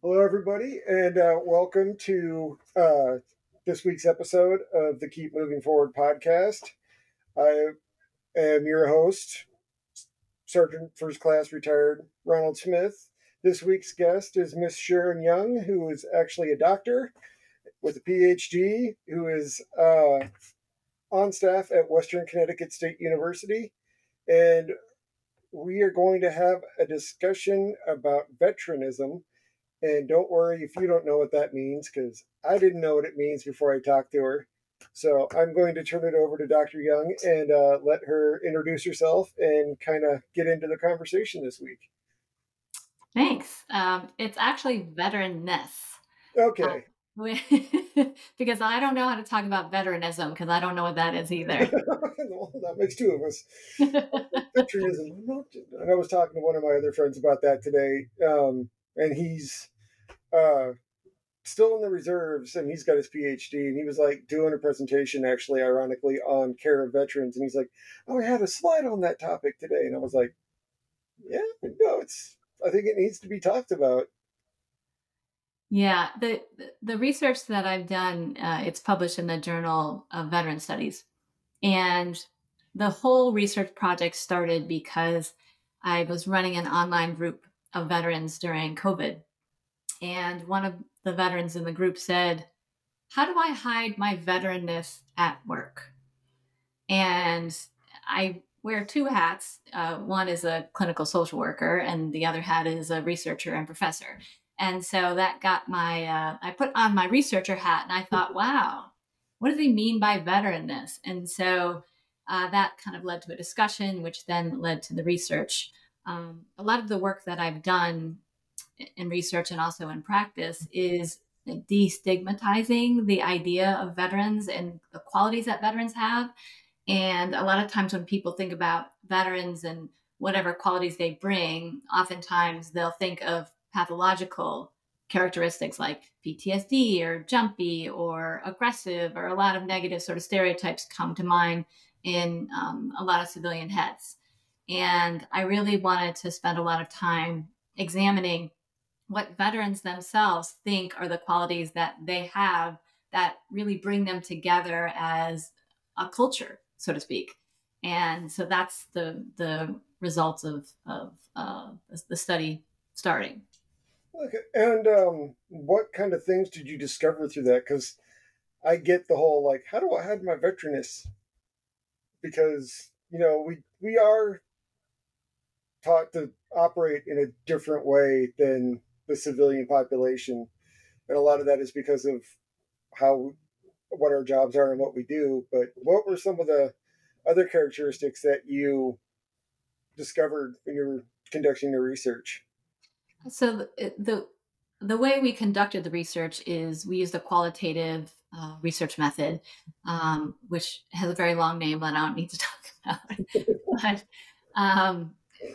Hello, everybody, and uh, welcome to uh, this week's episode of the Keep Moving Forward podcast. I am your host, Sergeant First Class Retired Ronald Smith. This week's guest is Miss Sharon Young, who is actually a doctor with a PhD, who is uh, on staff at Western Connecticut State University. And we are going to have a discussion about veteranism and don't worry if you don't know what that means, because I didn't know what it means before I talked to her. So I'm going to turn it over to Dr. Young and uh, let her introduce herself and kind of get into the conversation this week. Thanks. Um, it's actually veteranness. Okay. Uh, because I don't know how to talk about veteranism because I don't know what that is either. well, that makes two of us. Veteranism. And I was talking to one of my other friends about that today. Um, and he's uh, still in the reserves and he's got his PhD and he was like doing a presentation actually ironically on care of veterans and he's like, "Oh, I had a slide on that topic today." And I was like, "Yeah, no, it's I think it needs to be talked about." Yeah, the the research that I've done, uh, it's published in the Journal of Veteran Studies, and the whole research project started because I was running an online group of veterans during COVID. And one of the veterans in the group said, How do I hide my veteranness at work? And I wear two hats. Uh, one is a clinical social worker, and the other hat is a researcher and professor. And so that got my, uh, I put on my researcher hat and I thought, wow, what do they mean by veteranness? And so uh, that kind of led to a discussion, which then led to the research um, a lot of the work that I've done in research and also in practice is destigmatizing the idea of veterans and the qualities that veterans have. And a lot of times when people think about veterans and whatever qualities they bring, oftentimes they'll think of pathological characteristics like PTSD or jumpy or aggressive, or a lot of negative sort of stereotypes come to mind in um, a lot of civilian heads. And I really wanted to spend a lot of time examining what veterans themselves think are the qualities that they have that really bring them together as a culture, so to speak. And so that's the the results of of uh, the study starting. Okay, and um, what kind of things did you discover through that? Because I get the whole like, how do I hide my veteranness? Because you know we we are taught to operate in a different way than the civilian population. And a lot of that is because of how what our jobs are and what we do. But what were some of the other characteristics that you discovered when you were conducting your research? So the, the the way we conducted the research is we used a qualitative uh, research method, um, which has a very long name that I don't need to talk about. but um,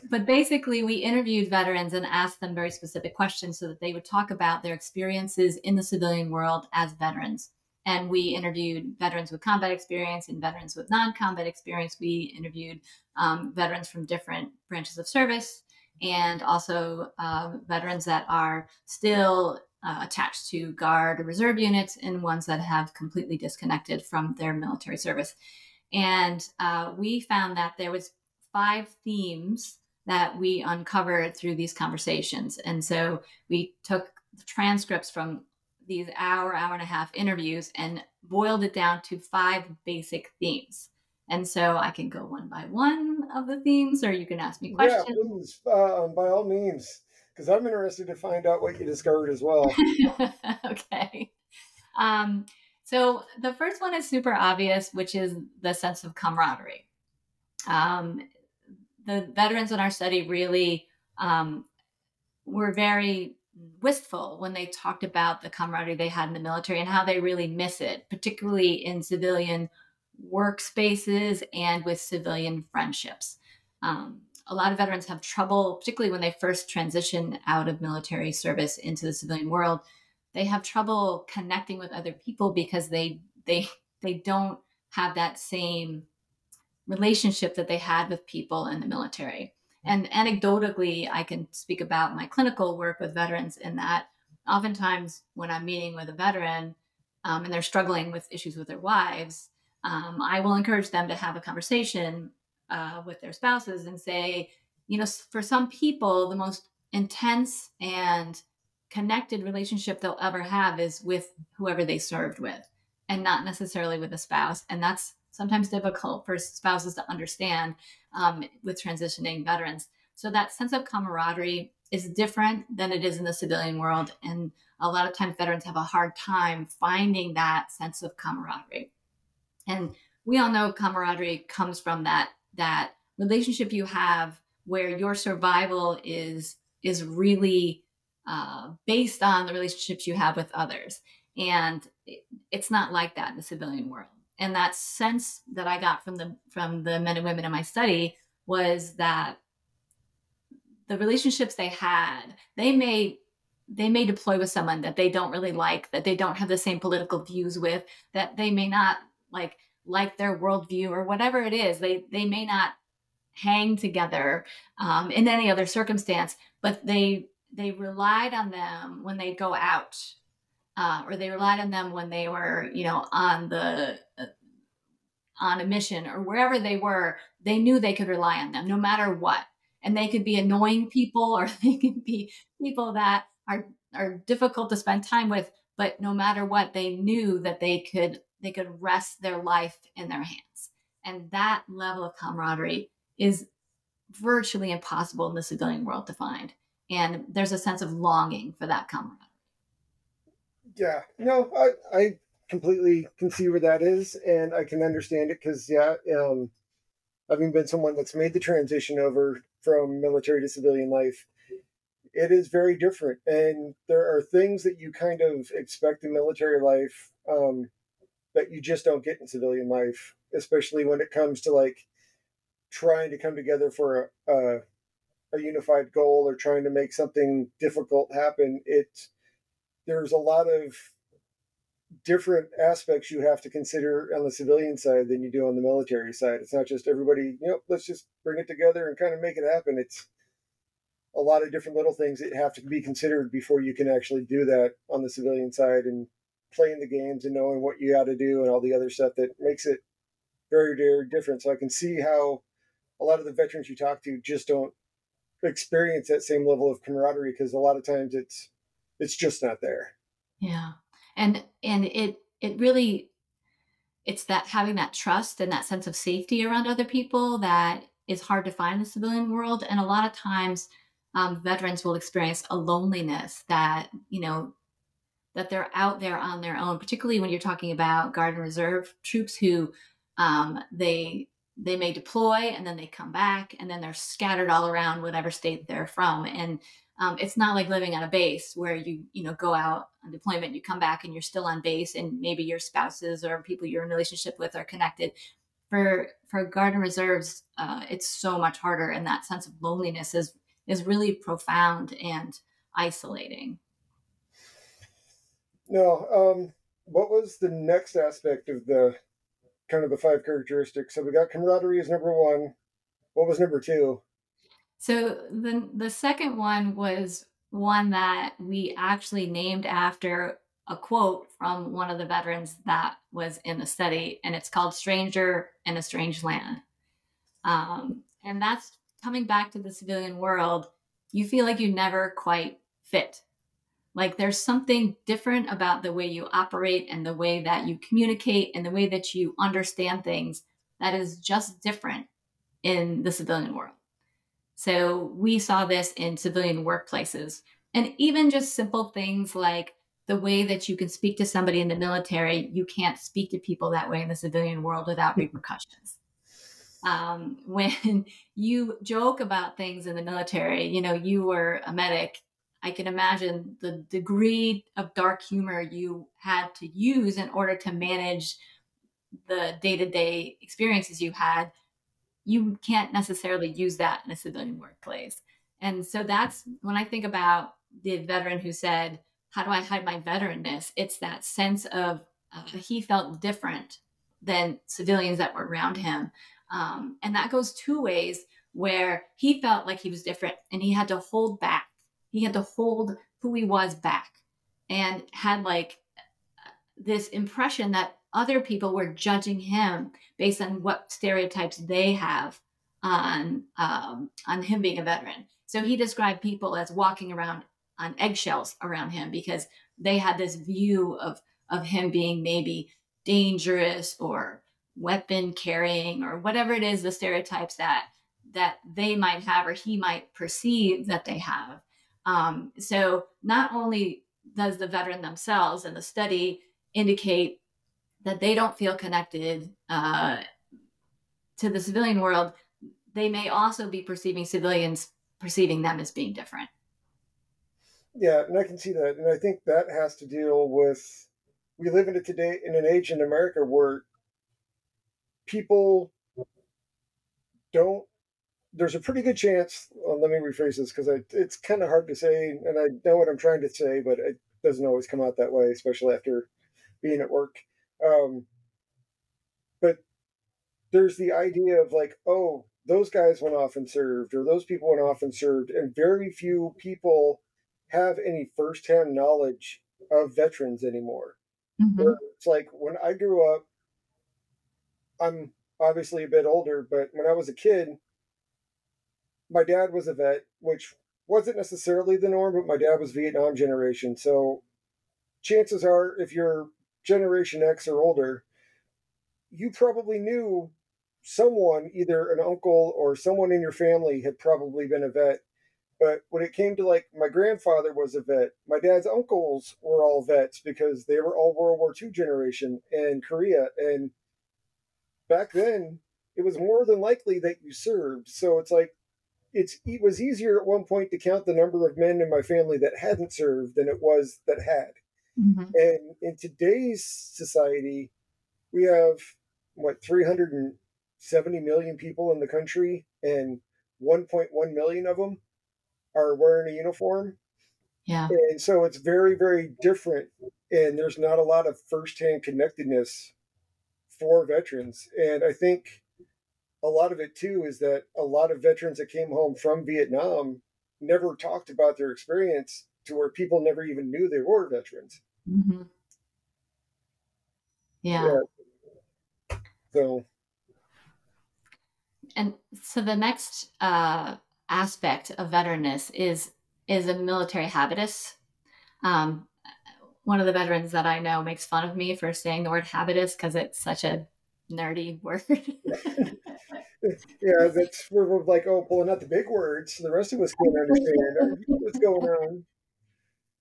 but basically, we interviewed veterans and asked them very specific questions so that they would talk about their experiences in the civilian world as veterans. And we interviewed veterans with combat experience and veterans with non combat experience. We interviewed um, veterans from different branches of service and also uh, veterans that are still uh, attached to Guard or Reserve units and ones that have completely disconnected from their military service. And uh, we found that there was five themes that we uncovered through these conversations. And so we took the transcripts from these hour, hour and a half interviews and boiled it down to five basic themes. And so I can go one by one of the themes, or you can ask me questions. Yeah, please, uh, by all means, because I'm interested to find out what you discovered as well. okay. Um, so the first one is super obvious, which is the sense of camaraderie. Um, the veterans in our study really um, were very wistful when they talked about the camaraderie they had in the military and how they really miss it, particularly in civilian workspaces and with civilian friendships. Um, a lot of veterans have trouble, particularly when they first transition out of military service into the civilian world. They have trouble connecting with other people because they they they don't have that same relationship that they had with people in the military. And anecdotally, I can speak about my clinical work with veterans in that oftentimes when I'm meeting with a veteran um, and they're struggling with issues with their wives, um, I will encourage them to have a conversation uh, with their spouses and say, you know, for some people, the most intense and connected relationship they'll ever have is with whoever they served with and not necessarily with a spouse. And that's sometimes difficult for spouses to understand um, with transitioning veterans. So that sense of camaraderie is different than it is in the civilian world. And a lot of times veterans have a hard time finding that sense of camaraderie. And we all know camaraderie comes from that that relationship you have where your survival is is really uh, based on the relationships you have with others. And it's not like that in the civilian world and that sense that I got from the from the men and women in my study was that the relationships they had, they may they may deploy with someone that they don't really like, that they don't have the same political views with, that they may not like like their worldview or whatever it is. They they may not hang together um, in any other circumstance, but they they relied on them when they go out uh, or they relied on them when they were, you know, on the uh, on a mission or wherever they were. They knew they could rely on them no matter what, and they could be annoying people or they could be people that are are difficult to spend time with. But no matter what, they knew that they could they could rest their life in their hands, and that level of camaraderie is virtually impossible in the civilian world to find. And there's a sense of longing for that camaraderie yeah, no, I I completely can see where that is, and I can understand it because yeah, um, having been someone that's made the transition over from military to civilian life, it is very different, and there are things that you kind of expect in military life um, that you just don't get in civilian life, especially when it comes to like trying to come together for a, a, a unified goal or trying to make something difficult happen. It's there's a lot of different aspects you have to consider on the civilian side than you do on the military side. It's not just everybody, you know, let's just bring it together and kind of make it happen. It's a lot of different little things that have to be considered before you can actually do that on the civilian side and playing the games and knowing what you got to do and all the other stuff that makes it very, very different. So I can see how a lot of the veterans you talk to just don't experience that same level of camaraderie because a lot of times it's it's just not there. Yeah. And and it it really it's that having that trust and that sense of safety around other people that is hard to find in the civilian world. And a lot of times um, veterans will experience a loneliness that you know that they're out there on their own particularly when you're talking about guard and reserve troops who um, they they may deploy and then they come back and then they're scattered all around whatever state they're from. And um, it's not like living on a base where you you know go out on deployment you come back and you're still on base and maybe your spouses or people you're in relationship with are connected. For for guard and reserves uh, it's so much harder and that sense of loneliness is is really profound and isolating. No um what was the next aspect of the kind of the five characteristics so we got camaraderie as number one what was number two so the the second one was one that we actually named after a quote from one of the veterans that was in the study, and it's called "Stranger in a Strange Land," um, and that's coming back to the civilian world. You feel like you never quite fit. Like there's something different about the way you operate and the way that you communicate and the way that you understand things that is just different in the civilian world. So we saw this in civilian workplaces. And even just simple things like the way that you can speak to somebody in the military, you can't speak to people that way in the civilian world without repercussions. Um, when you joke about things in the military, you know, you were a medic. I can imagine the degree of dark humor you had to use in order to manage the day to day experiences you had you can't necessarily use that in a civilian workplace. And so that's when I think about the veteran who said, How do I hide my veteranness? It's that sense of uh, he felt different than civilians that were around him. Um, and that goes two ways where he felt like he was different and he had to hold back. He had to hold who he was back and had like this impression that other people were judging him based on what stereotypes they have on um, on him being a veteran. So he described people as walking around on eggshells around him because they had this view of of him being maybe dangerous or weapon carrying or whatever it is the stereotypes that that they might have or he might perceive that they have um, so not only does the veteran themselves and the study indicate that they don't feel connected uh, to the civilian world they may also be perceiving civilians perceiving them as being different. Yeah and i can see that and i think that has to deal with we live in a today in an age in america where people don't there's a pretty good chance well, let me rephrase this because it's kind of hard to say and i know what i'm trying to say but it doesn't always come out that way especially after being at work um, but there's the idea of like oh those guys went off and served or those people went off and served and very few people have any firsthand knowledge of veterans anymore mm-hmm. it's like when i grew up I'm obviously a bit older, but when I was a kid, my dad was a vet, which wasn't necessarily the norm, but my dad was Vietnam generation. So chances are, if you're Generation X or older, you probably knew someone, either an uncle or someone in your family, had probably been a vet. But when it came to like my grandfather was a vet, my dad's uncles were all vets because they were all World War II generation in Korea. And back then it was more than likely that you served. So it's like it's it was easier at one point to count the number of men in my family that hadn't served than it was that had. Mm-hmm. And in today's society, we have what 370 million people in the country, and 1.1 million of them are wearing a uniform. Yeah. And so it's very, very different. And there's not a lot of firsthand connectedness for veterans. And I think a lot of it too is that a lot of veterans that came home from Vietnam never talked about their experience to where people never even knew they were veterans. Mm-hmm. Yeah. yeah. So. And so the next uh, aspect of veteranness is is a military habitus. Um, one of the veterans that I know makes fun of me for saying the word habitus because it's such a nerdy word. yeah, that's where we're like, oh, pulling out the big words. The rest of us can't understand what's going on.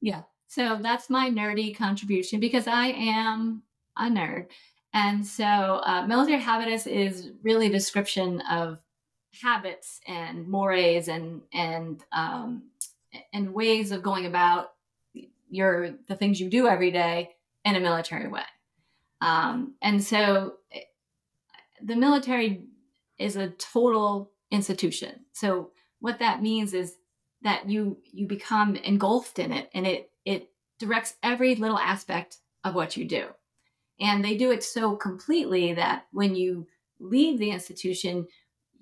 Yeah. So that's my nerdy contribution because I am a nerd. And so uh, military habitus is really a description of habits and mores and and um, and ways of going about your the things you do every day in a military way. Um, and so the military is a total institution. So what that means is that you you become engulfed in it and it it directs every little aspect of what you do. And they do it so completely that when you leave the institution,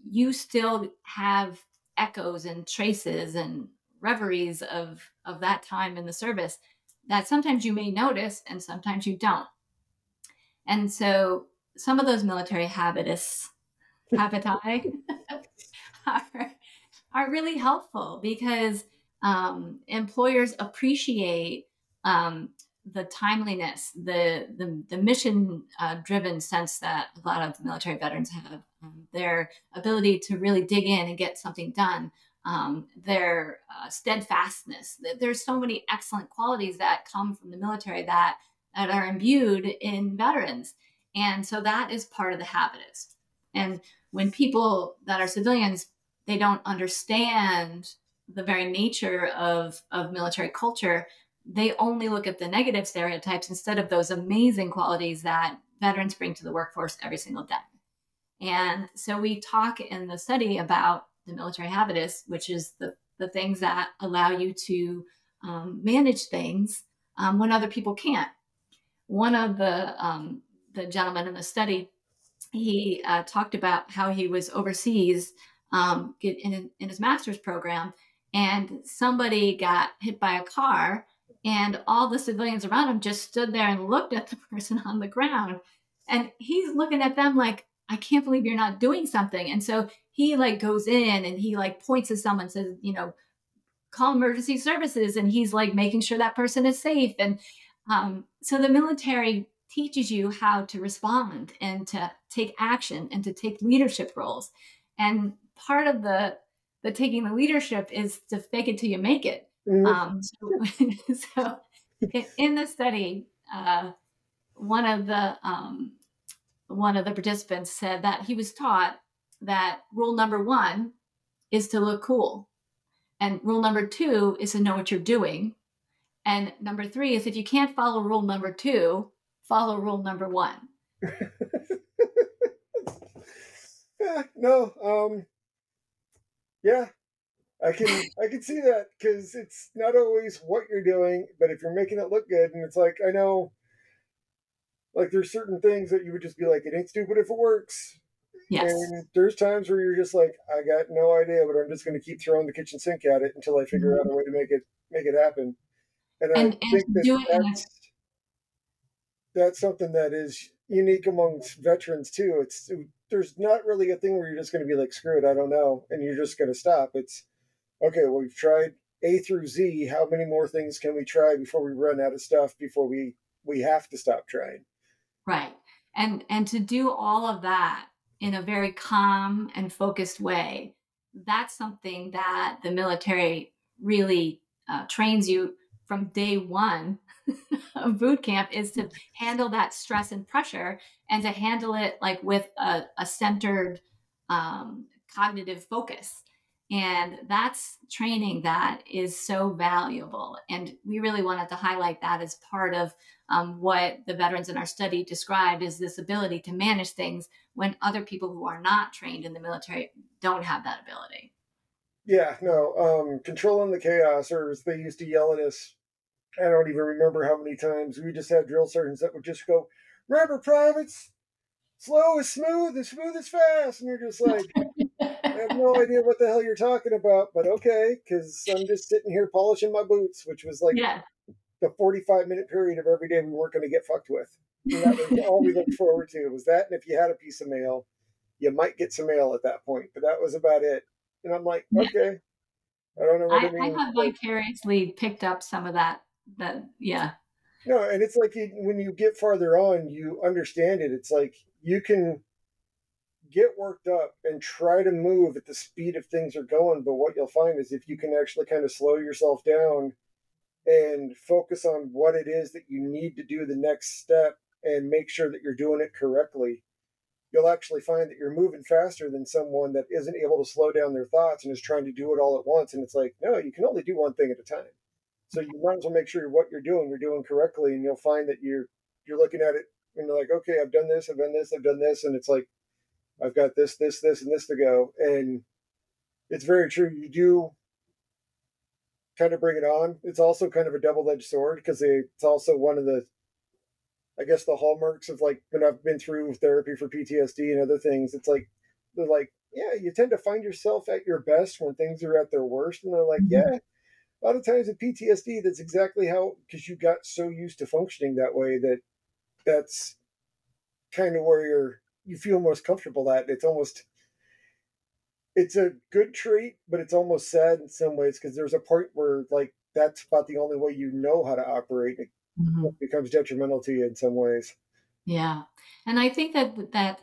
you still have echoes and traces and reveries of of that time in the service that sometimes you may notice and sometimes you don't. And so some of those military habitus habiti are, are really helpful because um, employers appreciate um, the timeliness, the the, the mission uh, driven sense that a lot of military veterans have, um, their ability to really dig in and get something done, um, their uh, steadfastness. There's so many excellent qualities that come from the military that that are imbued in veterans, and so that is part of the habitus. And when people that are civilians, they don't understand the very nature of of military culture. They only look at the negative stereotypes instead of those amazing qualities that veterans bring to the workforce every single day. And so we talk in the study about the military habitus, which is the, the things that allow you to um, manage things um, when other people can't. One of the um, the gentleman in the study, he uh, talked about how he was overseas um, in, in his master's program, and somebody got hit by a car, And all the civilians around him just stood there and looked at the person on the ground. And he's looking at them like, I can't believe you're not doing something. And so he like goes in and he like points to someone says, you know, call emergency services. And he's like making sure that person is safe. And um, so the military teaches you how to respond and to take action and to take leadership roles. And part of the the taking the leadership is to fake it till you make it. Mm-hmm. Um, so, so, in the study, uh, one of the um, one of the participants said that he was taught that rule number one is to look cool, and rule number two is to know what you're doing, and number three is if you can't follow rule number two, follow rule number one. yeah, no, um, yeah, I can I can see that because it's not always what you're doing, but if you're making it look good, and it's like I know, like there's certain things that you would just be like, it ain't stupid if it works. Yes. And there's times where you're just like, I got no idea, but I'm just going to keep throwing the kitchen sink at it until I figure mm-hmm. out a way to make it make it happen. And, and I think that that's, that's something that is unique amongst veterans too. It's there's not really a thing where you're just going to be like, screw it, I don't know, and you're just going to stop. It's okay. Well, we've tried A through Z. How many more things can we try before we run out of stuff? Before we we have to stop trying. Right, and and to do all of that in a very calm and focused way, that's something that the military really uh, trains you from day one of boot camp is to handle that stress and pressure and to handle it like with a, a centered um, cognitive focus. And that's training that is so valuable. And we really wanted to highlight that as part of um, what the veterans in our study described as this ability to manage things when other people who are not trained in the military don't have that ability. Yeah no um, controlling the chaos or as they used to yell at us I don't even remember how many times we just had drill sergeants that would just go, "Remember, privates, slow is smooth, and smooth is fast," and you're just like, I have no idea what the hell you're talking about, but okay, because I'm just sitting here polishing my boots, which was like yeah. the 45 minute period of every day we weren't going to get fucked with. And that was all we looked forward to was that, and if you had a piece of mail, you might get some mail at that point, but that was about it. And I'm like, okay, I don't know what I, I, mean. I have vicariously picked up some of that that yeah. No and it's like you, when you get farther on you understand it. It's like you can get worked up and try to move at the speed of things are going but what you'll find is if you can actually kind of slow yourself down and focus on what it is that you need to do the next step and make sure that you're doing it correctly you'll actually find that you're moving faster than someone that isn't able to slow down their thoughts and is trying to do it all at once. And it's like no you can only do one thing at a time so you might as well make sure what you're doing, you're doing correctly, and you'll find that you're you're looking at it and you're like, okay, I've done this, I've done this, I've done this, and it's like, I've got this, this, this, and this to go. And it's very true. You do kind of bring it on. It's also kind of a double-edged sword because it's also one of the, I guess, the hallmarks of like when I've been through therapy for PTSD and other things. It's like they're like, yeah, you tend to find yourself at your best when things are at their worst, and they're like, mm-hmm. yeah a lot of times with PTSD, that's exactly how because you got so used to functioning that way that that's kind of where you're you feel most comfortable at. It's almost it's a good trait, but it's almost sad in some ways because there's a part where like that's about the only way you know how to operate. It mm-hmm. becomes detrimental to you in some ways. Yeah, and I think that that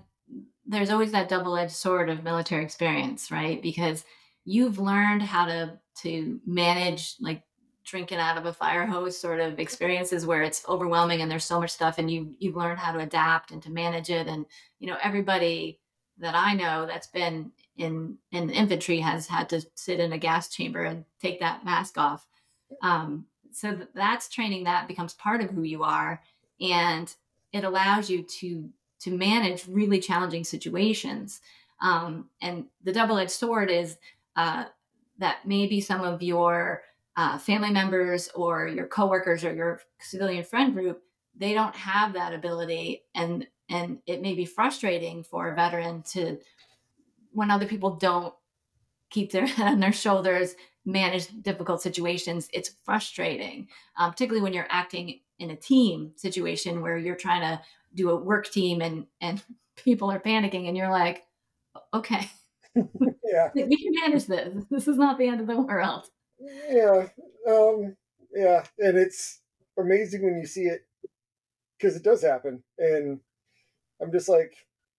there's always that double-edged sword of military experience, right? Because you've learned how to to manage like drinking out of a fire hose sort of experiences where it's overwhelming and there's so much stuff and you you've learned how to adapt and to manage it. And you know everybody that I know that's been in in infantry has had to sit in a gas chamber and take that mask off. Um, so that's training that becomes part of who you are. And it allows you to to manage really challenging situations. Um, and the double-edged sword is uh, that maybe some of your uh, family members or your coworkers or your civilian friend group they don't have that ability and and it may be frustrating for a veteran to when other people don't keep their head on their shoulders manage difficult situations. It's frustrating, um, particularly when you're acting in a team situation where you're trying to do a work team and and people are panicking, and you're like, okay, yeah, we can manage this. This is not the end of the world. Yeah, um, yeah, and it's amazing when you see it because it does happen, and I'm just like,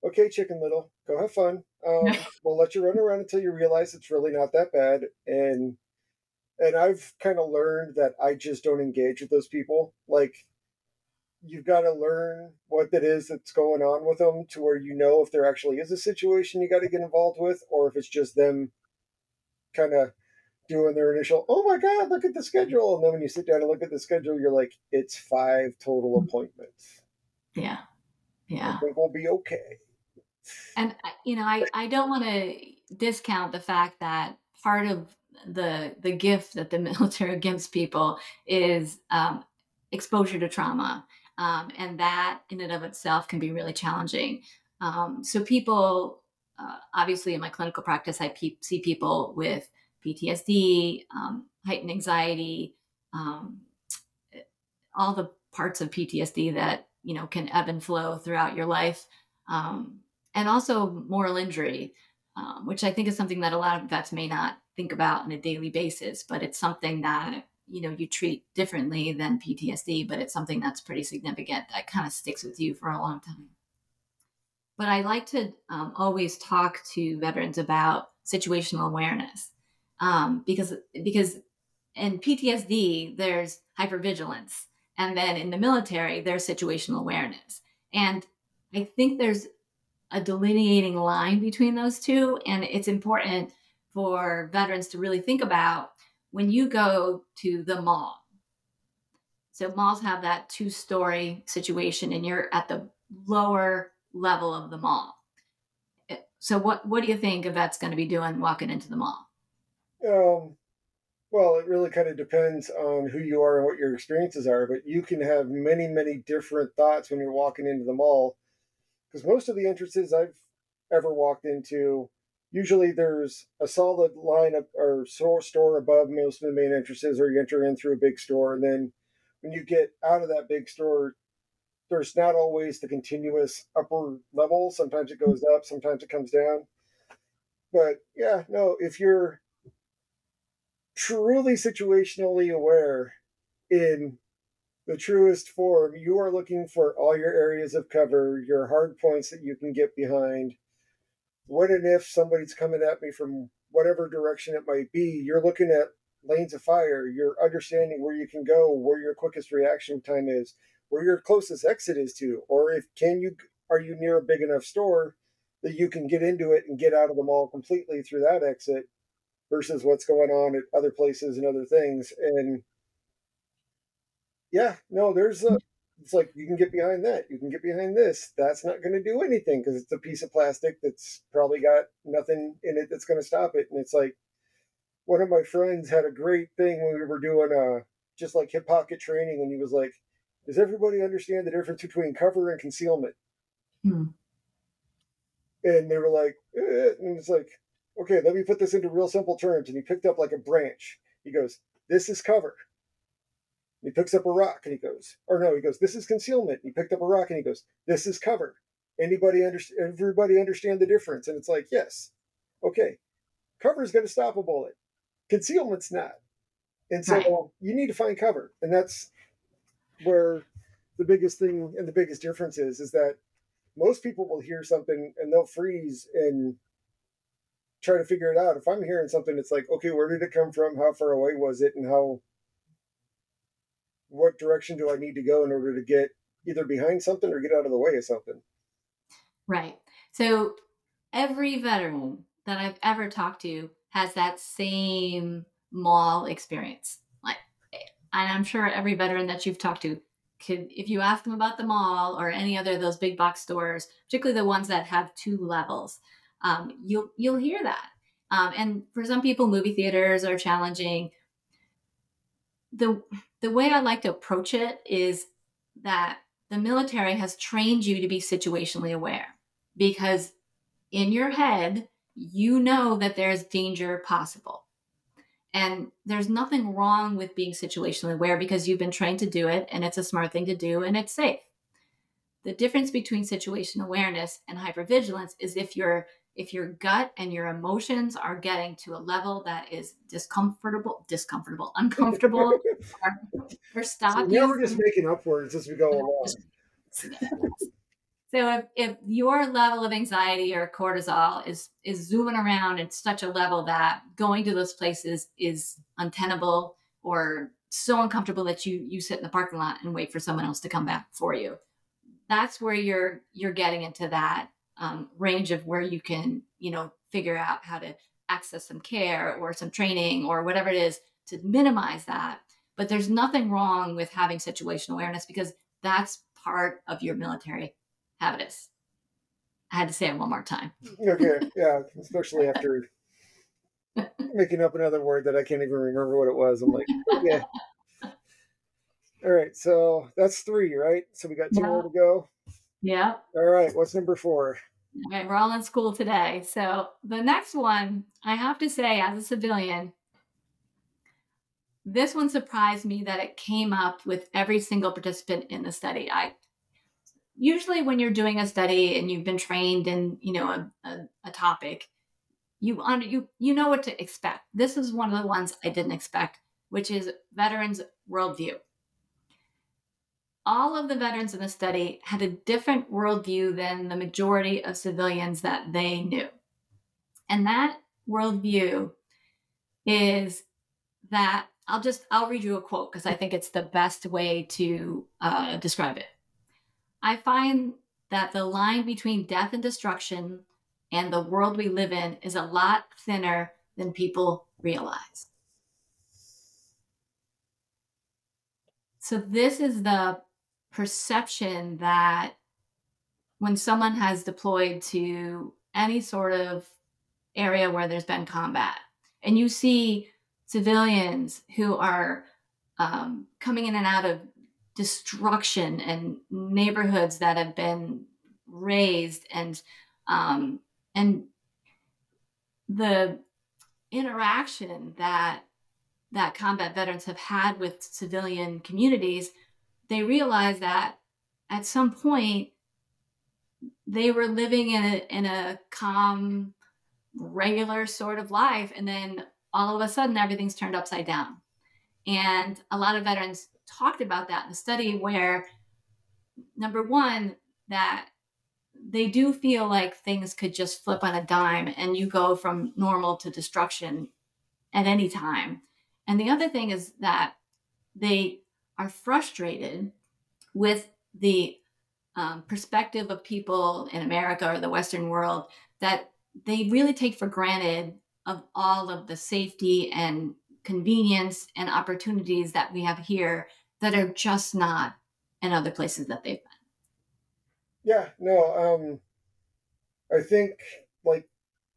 okay, Chicken Little, go have fun. Um, we'll let you run around until you realize it's really not that bad, and and I've kind of learned that I just don't engage with those people. Like, you've got to learn what it is that's going on with them to where you know if there actually is a situation you got to get involved with, or if it's just them kind of doing their initial, oh my God, look at the schedule. And then when you sit down and look at the schedule, you're like, it's five total appointments. Yeah. Yeah. I think we'll be okay. And, you know, I, I don't want to discount the fact that part of the the gift that the military gives people is um, exposure to trauma, um, and that in and of itself can be really challenging. Um, so people, uh, obviously, in my clinical practice, I pe- see people with PTSD, um, heightened anxiety, um, all the parts of PTSD that you know can ebb and flow throughout your life, um, and also moral injury, um, which I think is something that a lot of vets may not think about on a daily basis, but it's something that you know you treat differently than PTSD, but it's something that's pretty significant that kind of sticks with you for a long time. But I like to um, always talk to veterans about situational awareness um, because because in PTSD there's hypervigilance, and then in the military there's situational awareness, and I think there's a delineating line between those two, and it's important for veterans to really think about when you go to the mall. So malls have that two-story situation, and you're at the lower level of the mall. So what what do you think a going to be doing walking into the mall? Um, well, it really kind of depends on who you are and what your experiences are, but you can have many, many different thoughts when you're walking into the mall. Because most of the entrances I've ever walked into, usually there's a solid line of, or store above most of the main entrances, or you enter in through a big store. And then when you get out of that big store, there's not always the continuous upper level. Sometimes it goes up, sometimes it comes down. But yeah, no, if you're truly situationally aware in the truest form, you are looking for all your areas of cover, your hard points that you can get behind. What and if somebody's coming at me from whatever direction it might be, you're looking at lanes of fire, you're understanding where you can go, where your quickest reaction time is, where your closest exit is to, or if can you are you near a big enough store that you can get into it and get out of the mall completely through that exit versus what's going on at other places and other things. And yeah, no, there's a, it's like you can get behind that. You can get behind this. That's not going to do anything because it's a piece of plastic that's probably got nothing in it that's going to stop it. And it's like one of my friends had a great thing when we were doing uh just like hip pocket training, and he was like, "Does everybody understand the difference between cover and concealment?" Hmm. And they were like, eh. and it's like, okay, let me put this into real simple terms. And he picked up like a branch. He goes, this is cover. He picks up a rock and he goes, or no, he goes, this is concealment. He picked up a rock and he goes, this is cover. Anybody understand? Everybody understand the difference? And it's like, yes, okay, cover is going to stop a bullet. Concealment's not. And so right. you need to find cover, and that's where the biggest thing and the biggest difference is, is that most people will hear something and they'll freeze and try to figure it out. If I'm hearing something, it's like, okay, where did it come from? How far away was it? And how, what direction do I need to go in order to get either behind something or get out of the way of something? Right. So every veteran that I've ever talked to has that same mall experience. Like, and I'm sure every veteran that you've talked to could, if you ask them about the mall or any other of those big box stores, particularly the ones that have two levels, um, you'll you'll hear that. Um, and for some people, movie theaters are challenging. the The way I like to approach it is that the military has trained you to be situationally aware because in your head you know that there's danger possible And there's nothing wrong with being situationally aware because you've been trained to do it and it's a smart thing to do and it's safe. The difference between situation awareness and hypervigilance is if your if your gut and your emotions are getting to a level that is discomfortable, discomfortable, uncomfortable, or, or stop so we're just making up words as we go along. So if, if your level of anxiety or cortisol is is zooming around at such a level that going to those places is untenable or so uncomfortable that you you sit in the parking lot and wait for someone else to come back for you, that's where you're you're getting into that um, range of where you can you know figure out how to access some care or some training or whatever it is to minimize that. But there's nothing wrong with having situational awareness because that's part of your military habitus. I had to say it one more time. okay, yeah, especially after making up another word that I can't even remember what it was. I'm like, yeah. All right, so that's three, right? So we got two yeah. more to go. Yeah. All right, what's number four? All right, we're all in school today. So the next one, I have to say, as a civilian, this one surprised me that it came up with every single participant in the study. I usually when you're doing a study and you've been trained in you know a, a, a topic you under you you know what to expect this is one of the ones i didn't expect which is veterans worldview all of the veterans in the study had a different worldview than the majority of civilians that they knew and that worldview is that i'll just i'll read you a quote because i think it's the best way to uh, describe it I find that the line between death and destruction and the world we live in is a lot thinner than people realize. So, this is the perception that when someone has deployed to any sort of area where there's been combat, and you see civilians who are um, coming in and out of destruction and neighborhoods that have been razed and um, and the interaction that that combat veterans have had with civilian communities, they realize that at some point they were living in a in a calm, regular sort of life, and then all of a sudden everything's turned upside down. And a lot of veterans talked about that in the study where number one that they do feel like things could just flip on a dime and you go from normal to destruction at any time and the other thing is that they are frustrated with the um, perspective of people in america or the western world that they really take for granted of all of the safety and convenience and opportunities that we have here that are just not in other places that they've been. Yeah, no, um, I think like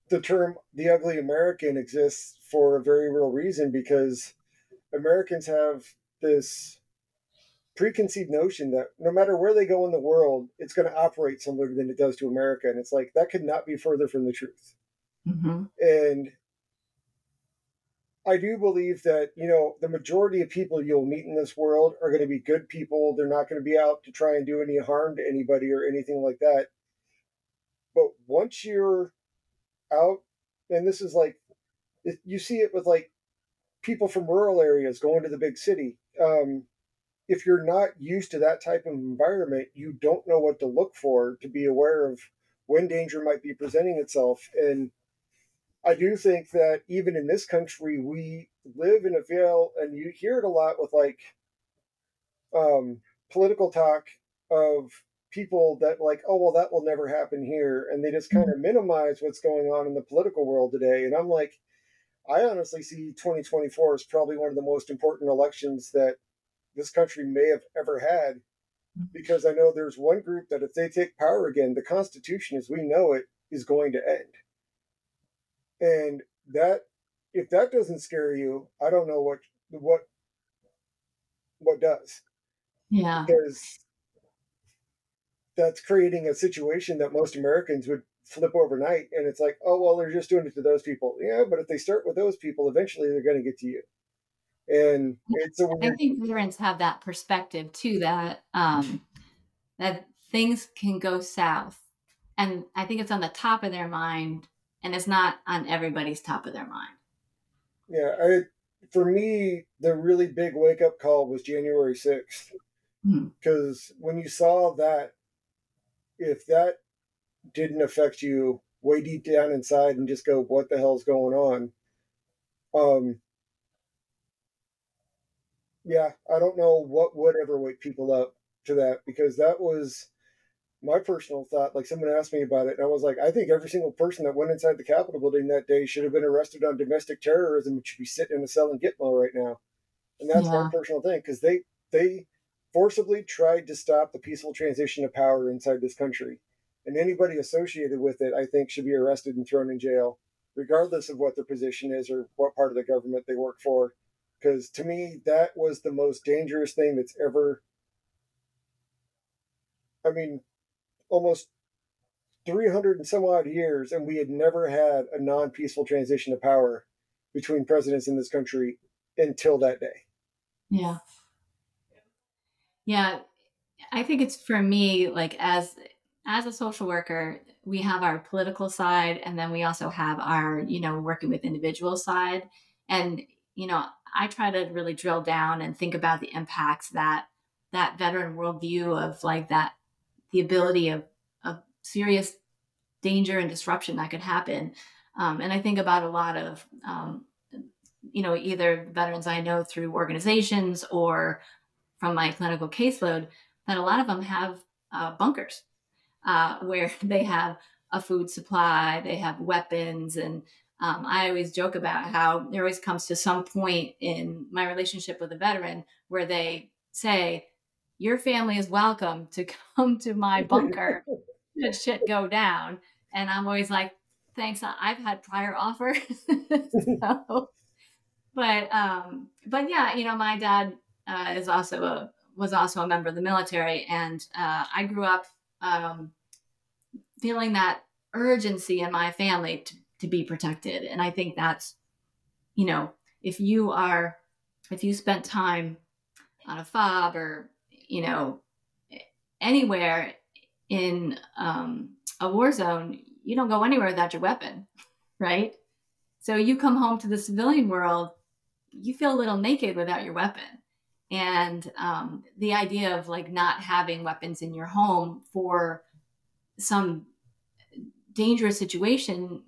the term the ugly American exists for a very real reason because Americans have this preconceived notion that no matter where they go in the world, it's going to operate similar than it does to America. And it's like that could not be further from the truth. Mm-hmm. And I do believe that, you know, the majority of people you'll meet in this world are going to be good people. They're not going to be out to try and do any harm to anybody or anything like that. But once you're out, and this is like, you see it with like people from rural areas going to the big city. Um, if you're not used to that type of environment, you don't know what to look for to be aware of when danger might be presenting itself. And I do think that even in this country, we live in a veil, and you hear it a lot with like um, political talk of people that like, oh well, that will never happen here, and they just kind of minimize what's going on in the political world today. And I'm like, I honestly see 2024 as probably one of the most important elections that this country may have ever had, because I know there's one group that if they take power again, the Constitution as we know it is going to end. And that if that doesn't scare you, I don't know what what what does. Yeah. Because that's creating a situation that most Americans would flip overnight and it's like oh well they're just doing it to those people yeah but if they start with those people eventually they're going to get to you and it's a weird... i think veterans have that perspective too that um that things can go south and i think it's on the top of their mind and it's not on everybody's top of their mind yeah I, for me the really big wake up call was january 6th because hmm. when you saw that if that didn't affect you way deep down inside and just go, what the hell's going on? Um, yeah, I don't know what would ever wake people up to that because that was my personal thought. Like someone asked me about it, and I was like, I think every single person that went inside the Capitol building that day should have been arrested on domestic terrorism and should be sitting in a cell in Gitmo right now. And that's yeah. my personal thing because they they forcibly tried to stop the peaceful transition of power inside this country and anybody associated with it, I think, should be arrested and thrown in jail, regardless of what their position is or what part of the government they work for. Because to me, that was the most dangerous thing that's ever. I mean, almost 300 and some odd years, and we had never had a non peaceful transition of power between presidents in this country until that day. Yeah. Yeah. I think it's for me, like, as as a social worker, we have our political side and then we also have our, you know, working with individuals side. And, you know, I try to really drill down and think about the impacts that that veteran worldview of like that the ability of, of serious danger and disruption that could happen. Um, and I think about a lot of, um, you know, either veterans I know through organizations or from my clinical caseload, that a lot of them have uh, bunkers uh, where they have a food supply, they have weapons, and um, I always joke about how there always comes to some point in my relationship with a veteran where they say, "Your family is welcome to come to my bunker should shit go down," and I'm always like, "Thanks, I've had prior offers." so, but um, but yeah, you know, my dad uh, is also a was also a member of the military, and uh, I grew up um, feeling that urgency in my family to, to be protected. And I think that's, you know, if you are, if you spent time on a fob or, you know, anywhere in um, a war zone, you don't go anywhere without your weapon, right? So you come home to the civilian world, you feel a little naked without your weapon and um, the idea of like not having weapons in your home for some dangerous situation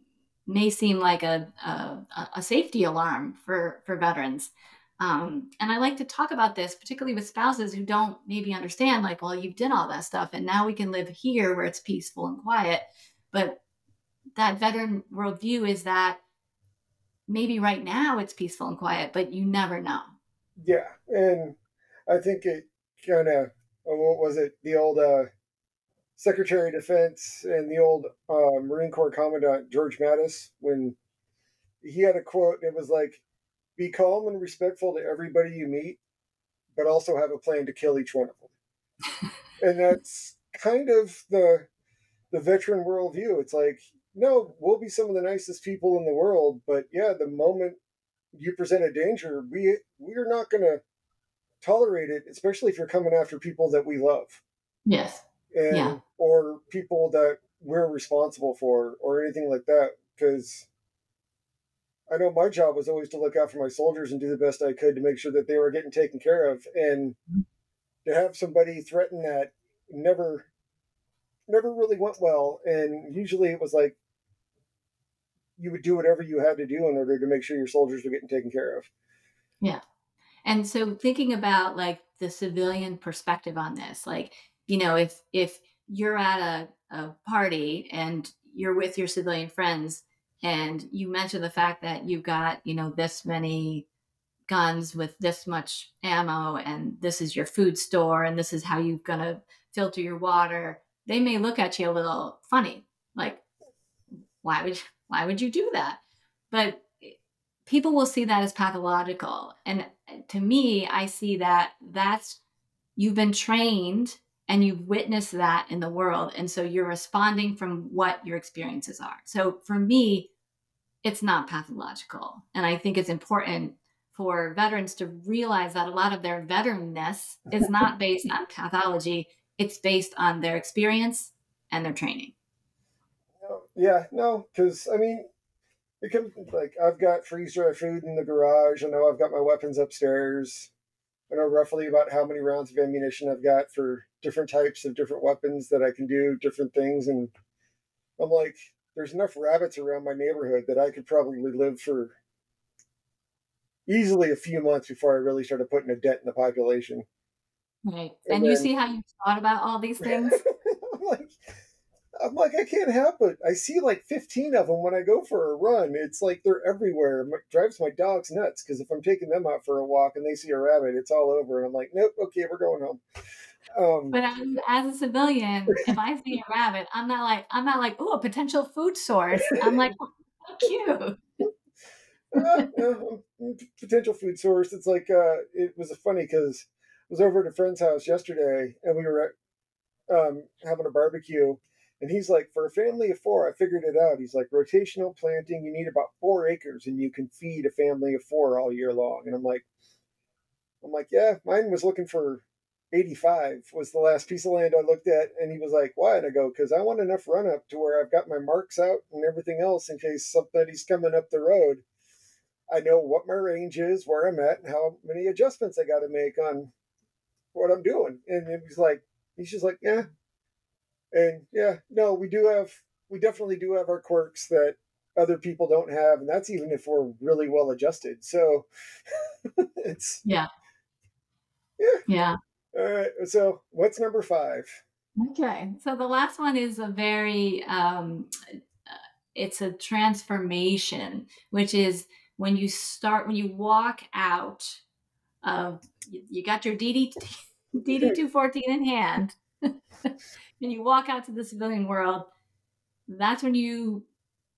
may seem like a, a, a safety alarm for, for veterans. Um, and I like to talk about this, particularly with spouses who don't maybe understand, like, well, you did all that stuff and now we can live here where it's peaceful and quiet. But that veteran worldview is that maybe right now it's peaceful and quiet, but you never know. Yeah, and I think it kind of what was it the old uh, Secretary of Defense and the old uh, Marine Corps Commandant George Mattis when he had a quote. It was like, "Be calm and respectful to everybody you meet, but also have a plan to kill each one of them." and that's kind of the the veteran worldview. It's like, no, we'll be some of the nicest people in the world, but yeah, the moment you present a danger, we we're not going to tolerate it, especially if you're coming after people that we love. Yes. And yeah. or people that we're responsible for or anything like that because I know my job was always to look out for my soldiers and do the best I could to make sure that they were getting taken care of and to have somebody threaten that never never really went well and usually it was like you would do whatever you had to do in order to make sure your soldiers were getting taken care of. Yeah. And so thinking about like the civilian perspective on this, like, you know, if if you're at a, a party and you're with your civilian friends and you mention the fact that you've got, you know, this many guns with this much ammo and this is your food store and this is how you're going to filter your water, they may look at you a little funny. Like, why would why would you do that? But people will see that as pathological. And to me, I see that that's you've been trained and you've witnessed that in the world. And so you're responding from what your experiences are. So for me, it's not pathological. And I think it's important for veterans to realize that a lot of their veteranness is not based on pathology, it's based on their experience and their training. Yeah, no, because I mean, it can like I've got freeze dry food in the garage. I know I've got my weapons upstairs. I know roughly about how many rounds of ammunition I've got for different types of different weapons that I can do different things. And I'm like, there's enough rabbits around my neighborhood that I could probably live for easily a few months before I really started putting a dent in the population. Right. And, and then, you see how you thought about all these things? I'm like, I'm like, I can't help it. I see like 15 of them when I go for a run. It's like they're everywhere. It drives my dogs nuts because if I'm taking them out for a walk and they see a rabbit, it's all over. And I'm like, nope, okay, we're going home. Um, but as, as, a civilian, if I see a rabbit, I'm not like I'm not like oh a potential food source. I'm like oh, cute. uh, potential food source. It's like uh, it was funny because I was over at a friend's house yesterday and we were um, having a barbecue. And he's like, for a family of four, I figured it out. He's like, rotational planting, you need about four acres and you can feed a family of four all year long. And I'm like, I'm like, yeah, mine was looking for 85 was the last piece of land I looked at. And he was like, why? And I go, because I want enough run up to where I've got my marks out and everything else in case somebody's coming up the road. I know what my range is, where I'm at, and how many adjustments I got to make on what I'm doing. And he's like, he's just like, yeah. And yeah, no, we do have, we definitely do have our quirks that other people don't have. And that's even if we're really well adjusted. So it's, yeah. Yeah. Yeah. All right. So what's number five? Okay. So the last one is a very, um, it's a transformation, which is when you start, when you walk out of, you, you got your DD, DD 214 in hand, and you walk out to the civilian world, that's when you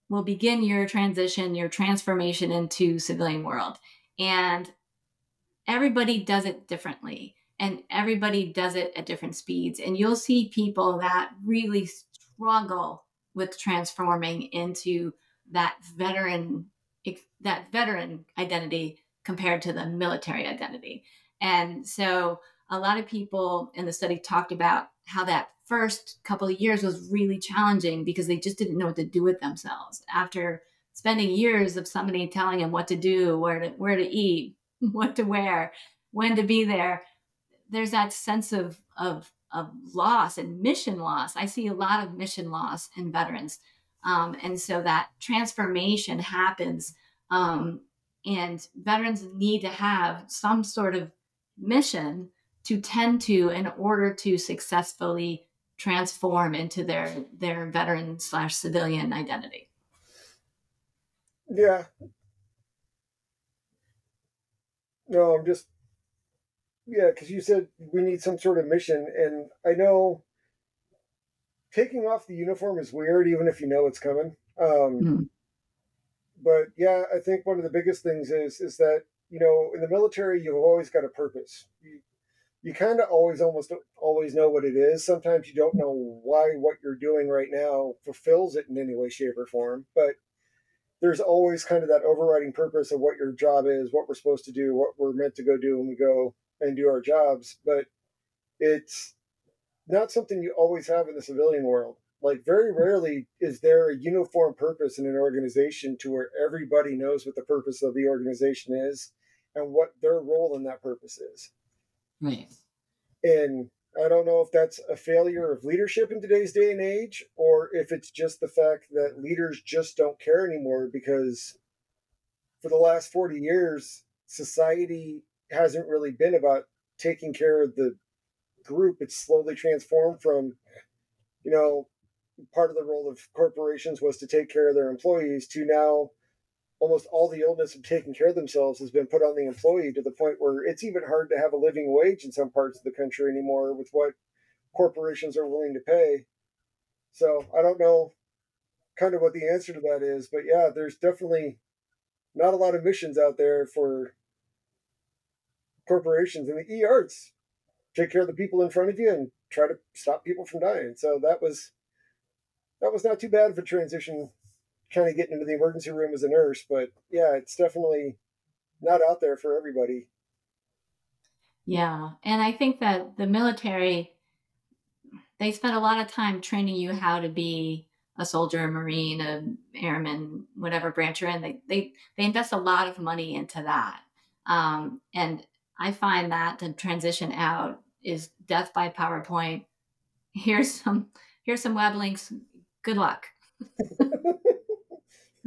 will begin your transition, your transformation into civilian world. And everybody does it differently and everybody does it at different speeds. And you'll see people that really struggle with transforming into that veteran that veteran identity compared to the military identity. And so a lot of people in the study talked about how that first couple of years was really challenging because they just didn't know what to do with themselves after spending years of somebody telling them what to do, where to where to eat, what to wear, when to be there. There's that sense of of of loss and mission loss. I see a lot of mission loss in veterans, um, and so that transformation happens. Um, and veterans need to have some sort of mission to tend to in order to successfully transform into their their veteran slash civilian identity yeah no i'm just yeah because you said we need some sort of mission and i know taking off the uniform is weird even if you know it's coming um, mm. but yeah i think one of the biggest things is is that you know in the military you've always got a purpose you, you kind of always almost always know what it is. Sometimes you don't know why what you're doing right now fulfills it in any way, shape, or form. But there's always kind of that overriding purpose of what your job is, what we're supposed to do, what we're meant to go do when we go and do our jobs. But it's not something you always have in the civilian world. Like very rarely is there a uniform purpose in an organization to where everybody knows what the purpose of the organization is and what their role in that purpose is. Right. And I don't know if that's a failure of leadership in today's day and age, or if it's just the fact that leaders just don't care anymore because for the last 40 years, society hasn't really been about taking care of the group. It's slowly transformed from, you know, part of the role of corporations was to take care of their employees to now almost all the illness of taking care of themselves has been put on the employee to the point where it's even hard to have a living wage in some parts of the country anymore with what corporations are willing to pay. So I don't know kind of what the answer to that is, but yeah, there's definitely not a lot of missions out there for corporations and the e arts take care of the people in front of you and try to stop people from dying. So that was that was not too bad of a transition kind of getting into the emergency room as a nurse, but yeah, it's definitely not out there for everybody. Yeah. And I think that the military, they spend a lot of time training you how to be a soldier, a marine, a airman, whatever branch you're in. They they they invest a lot of money into that, um, and I find that the transition out is death by PowerPoint. Here's some here's some web links. Good luck.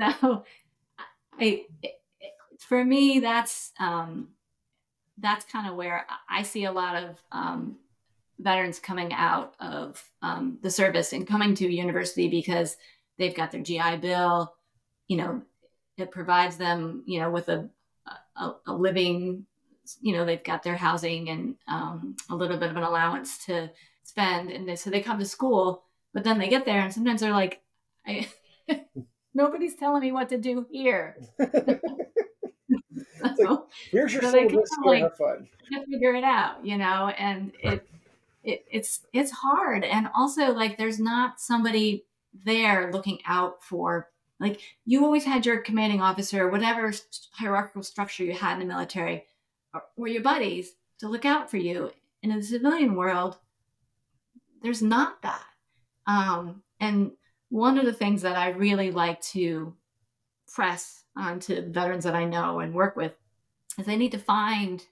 so, I for me that's um, that's kind of where I see a lot of um, veterans coming out of um, the service and coming to university because they've got their GI Bill. You know, it provides them, you know, with a, a, a living, you know, they've got their housing and um, a little bit of an allowance to spend. And they, so they come to school, but then they get there and sometimes they're like, I, nobody's telling me what to do here. like, here's your so they kind of like, fun. figure it out, you know, and it it, it's it's hard and also like there's not somebody there looking out for like you always had your commanding officer whatever hierarchical structure you had in the military were your buddies to look out for you in the civilian world there's not that. Um, and one of the things that i really like to press onto veterans that i know and work with is they need to find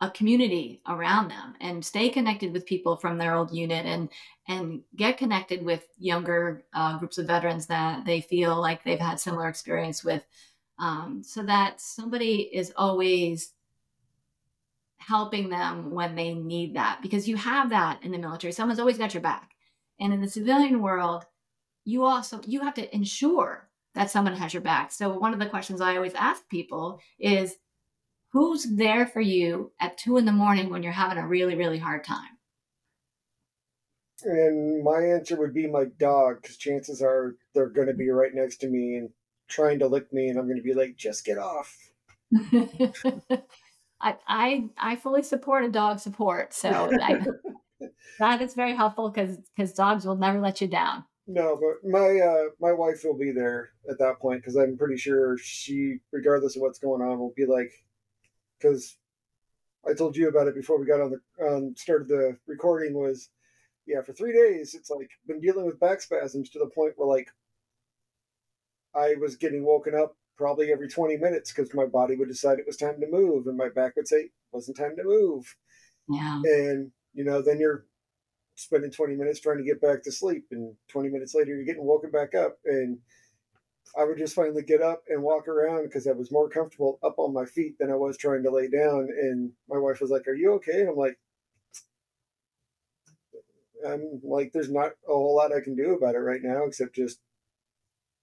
a community around them and stay connected with people from their old unit and and get connected with younger uh, groups of veterans that they feel like they've had similar experience with. Um, so that somebody is always helping them when they need that because you have that in the military someone's always got your back and in the civilian world you also you have to ensure that someone has your back so one of the questions i always ask people is who's there for you at two in the morning when you're having a really, really hard time? And my answer would be my dog, because chances are they're going to be right next to me and trying to lick me, and I'm going to be like, just get off. I, I I fully support a dog support, so I, that is very helpful because because dogs will never let you down. No, but my uh, my wife will be there at that point because I'm pretty sure she, regardless of what's going on, will be like, because I told you about it before we got on the um, started the recording was yeah for three days it's like been dealing with back spasms to the point where like I was getting woken up probably every 20 minutes because my body would decide it was time to move and my back would say it wasn't time to move yeah and you know then you're spending 20 minutes trying to get back to sleep and 20 minutes later you're getting woken back up and I would just finally get up and walk around because I was more comfortable up on my feet than I was trying to lay down. And my wife was like, "Are you okay?" And I'm like, "I'm like, there's not a whole lot I can do about it right now except just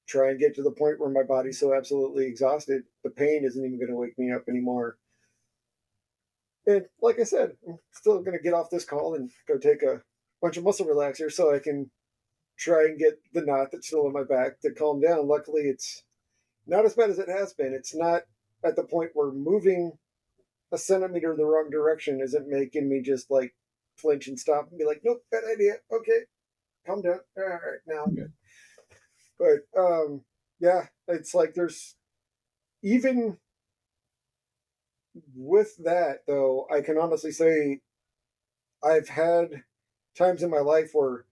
try and get to the point where my body's so absolutely exhausted, the pain isn't even going to wake me up anymore." And like I said, I'm still going to get off this call and go take a bunch of muscle relaxers so I can try and get the knot that's still in my back to calm down. Luckily, it's not as bad as it has been. It's not at the point where moving a centimeter in the wrong direction isn't making me just like flinch and stop and be like, nope, bad idea. Okay, calm down. All right, now I'm good. But um, yeah, it's like there's even with that though, I can honestly say I've had times in my life where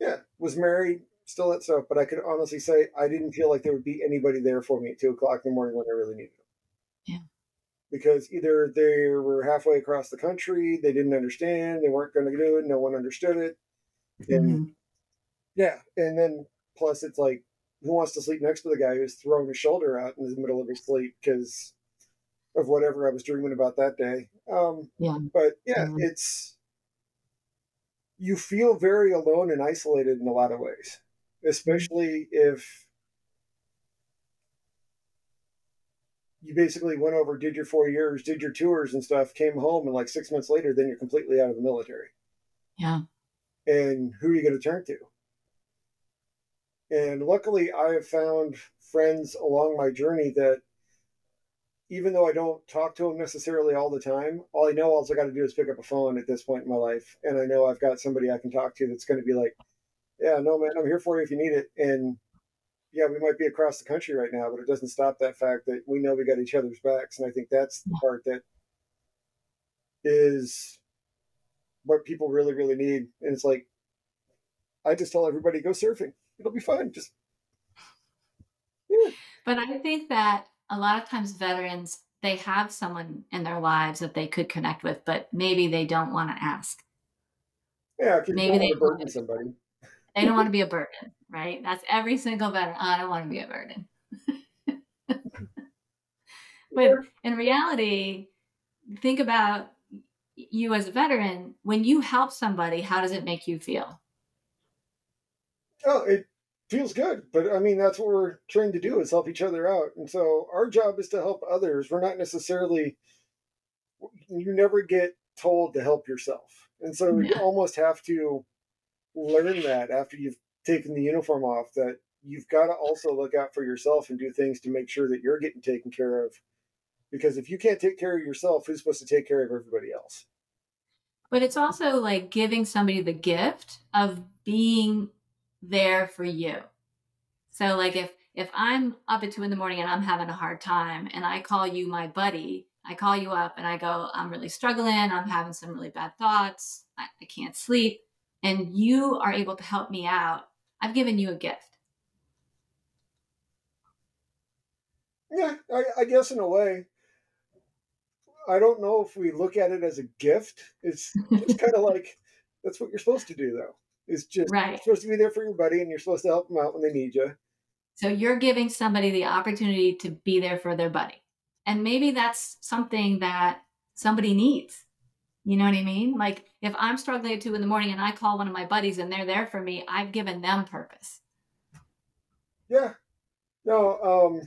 yeah, was married, still that stuff. But I could honestly say I didn't feel like there would be anybody there for me at two o'clock in the morning when I really needed them. Yeah. Because either they were halfway across the country, they didn't understand, they weren't going to do it, no one understood it, and mm-hmm. yeah, and then plus it's like who wants to sleep next to the guy who's throwing his shoulder out in the middle of his sleep because of whatever I was dreaming about that day. Um, yeah. But yeah, mm-hmm. it's you feel very alone and isolated in a lot of ways, especially if you basically went over, did your four years, did your tours and stuff, came home, and like six months later, then you're completely out of the military. Yeah. And who are you going to turn to? And luckily, I have found friends along my journey that even though I don't talk to them necessarily all the time, all I know all I got to do is pick up a phone at this point in my life, and I know I've got somebody I can talk to that's going to be like, "Yeah, no, man, I'm here for you if you need it." And yeah, we might be across the country right now, but it doesn't stop that fact that we know we got each other's backs, and I think that's the part that is what people really, really need. And it's like, I just tell everybody go surfing; it'll be fine. Just yeah. But I think that a lot of times veterans they have someone in their lives that they could connect with, but maybe they don't want to ask. Yeah, maybe they burden somebody. They don't want to be a burden, right? That's every single veteran. I don't want to be a burden. but in reality, think about you as a veteran. When you help somebody, how does it make you feel? Oh, it feels good. But I mean, that's what we're trained to do is help each other out. And so our job is to help others. We're not necessarily, you never get told to help yourself. And so yeah. you almost have to learn that after you've taken the uniform off that you've got to also look out for yourself and do things to make sure that you're getting taken care of. Because if you can't take care of yourself, who's supposed to take care of everybody else? But it's also like giving somebody the gift of being there for you. So like if if I'm up at two in the morning and I'm having a hard time and I call you my buddy, I call you up and I go, I'm really struggling, I'm having some really bad thoughts, I, I can't sleep, and you are able to help me out, I've given you a gift. Yeah, I, I guess in a way. I don't know if we look at it as a gift. It's it's kind of like that's what you're supposed to do, though. It's just right. you're supposed to be there for your buddy, and you're supposed to help them out when they need you. So you're giving somebody the opportunity to be there for their buddy, and maybe that's something that somebody needs. You know what I mean? Like if I'm struggling at two in the morning and I call one of my buddies and they're there for me, I've given them purpose. Yeah. No,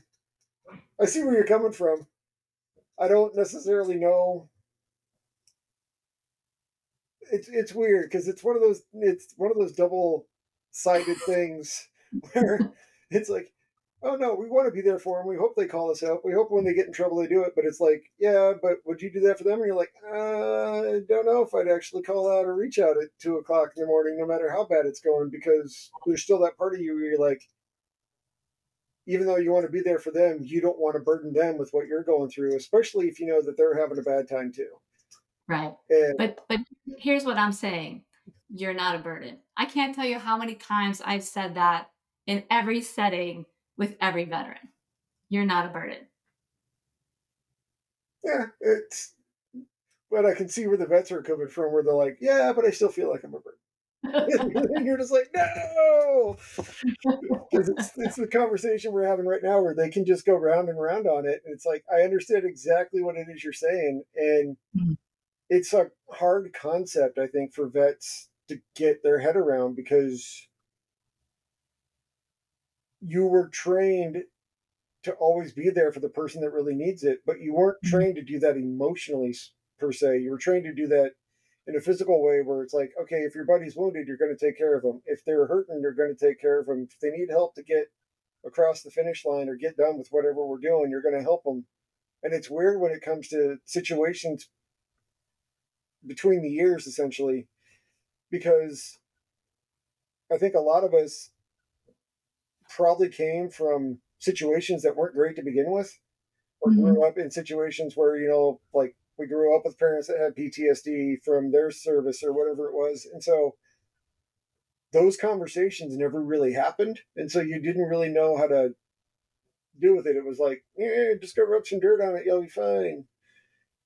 um, I see where you're coming from. I don't necessarily know it's it's weird because it's one of those it's one of those double sided things where it's like oh no we want to be there for them we hope they call us out. We hope when they get in trouble they do it. But it's like yeah but would you do that for them? And you're like uh, i don't know if i'd actually call out or reach out at two o'clock in the morning no matter how bad it's going because there's still that part of you where you're like even though you want to be there for them you don't want to burden them with what you're going through especially if you know that they're having a bad time too Right. And, but but here's what I'm saying. You're not a burden. I can't tell you how many times I've said that in every setting with every veteran. You're not a burden. Yeah, it's but I can see where the vets are coming from where they're like, Yeah, but I still feel like I'm a burden. and you're just like, no, because it's, it's the conversation we're having right now where they can just go round and round on it. And it's like, I understand exactly what it is you're saying. And mm-hmm it's a hard concept, I think, for vets to get their head around because you were trained to always be there for the person that really needs it, but you weren't mm-hmm. trained to do that emotionally per se. You were trained to do that in a physical way where it's like, okay, if your buddy's wounded, you're going to take care of them. If they're hurting, you're going to take care of them. If they need help to get across the finish line or get done with whatever we're doing, you're going to help them. And it's weird when it comes to situations between the years essentially because I think a lot of us probably came from situations that weren't great to begin with or mm-hmm. grew up in situations where you know like we grew up with parents that had PTSD from their service or whatever it was and so those conversations never really happened and so you didn't really know how to deal with it it was like yeah just go rub some dirt on it you'll be fine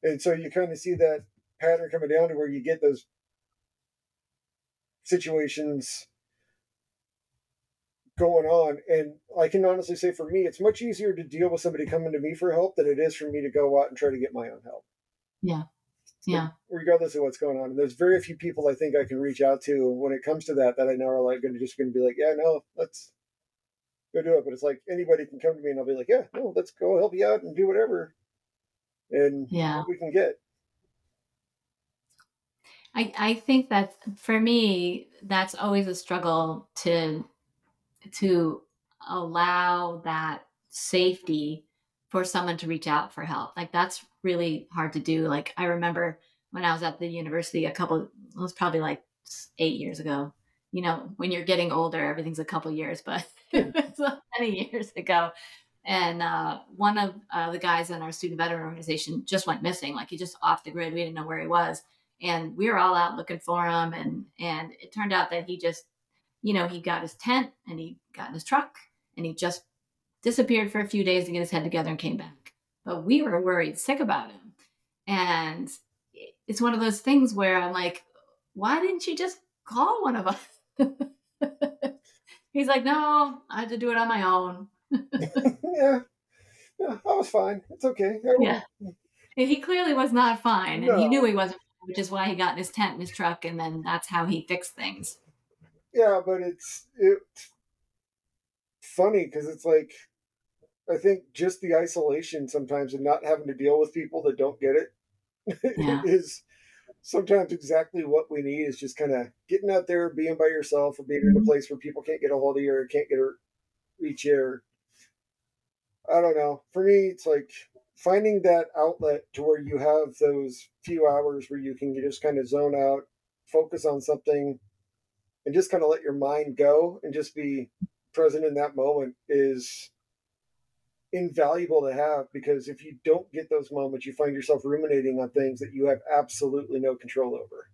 and so you kind of see that pattern coming down to where you get those situations going on. And I can honestly say for me, it's much easier to deal with somebody coming to me for help than it is for me to go out and try to get my own help. Yeah. Yeah. regardless of what's going on. And there's very few people I think I can reach out to when it comes to that that I know are like going to just going to be like, yeah, no, let's go do it. But it's like anybody can come to me and I'll be like, yeah, no, let's go help you out and do whatever. And yeah, we can get. I, I think that for me, that's always a struggle to to allow that safety for someone to reach out for help. Like that's really hard to do. Like I remember when I was at the university a couple it was probably like 8 years ago. You know, when you're getting older, everything's a couple years, but it's many years ago. And uh, one of uh, the guys in our student veteran organization just went missing. Like he just off the grid. We didn't know where he was, and we were all out looking for him. And and it turned out that he just, you know, he got his tent and he got in his truck and he just disappeared for a few days to get his head together and came back. But we were worried sick about him, and it's one of those things where I'm like, why didn't you just call one of us? He's like, no, I had to do it on my own. yeah. Yeah, I was fine. It's okay. Yeah. He clearly was not fine, and no. he knew he wasn't, which is why he got in his tent in his truck, and then that's how he fixed things. Yeah, but it's it's funny because it's like I think just the isolation sometimes and not having to deal with people that don't get it yeah. is sometimes exactly what we need is just kind of getting out there, being by yourself, or being in a place where people can't get a hold of you or can't get a reach you. I don't know. For me, it's like finding that outlet to where you have those few hours where you can just kind of zone out, focus on something, and just kind of let your mind go and just be present in that moment is invaluable to have because if you don't get those moments, you find yourself ruminating on things that you have absolutely no control over.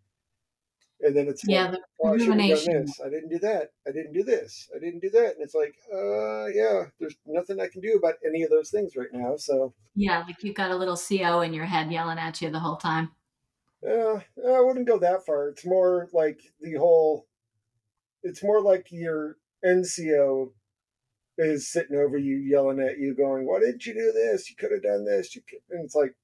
And then it's yeah, like, the oh, rumination. I, I didn't do that. I didn't do this. I didn't do that. And it's like, uh, yeah, there's nothing I can do about any of those things right now. So yeah, like you've got a little CO in your head yelling at you the whole time. Yeah, uh, I wouldn't go that far. It's more like the whole. It's more like your NCO is sitting over you, yelling at you, going, "Why didn't you do this? You could have done this." You could, and it's like,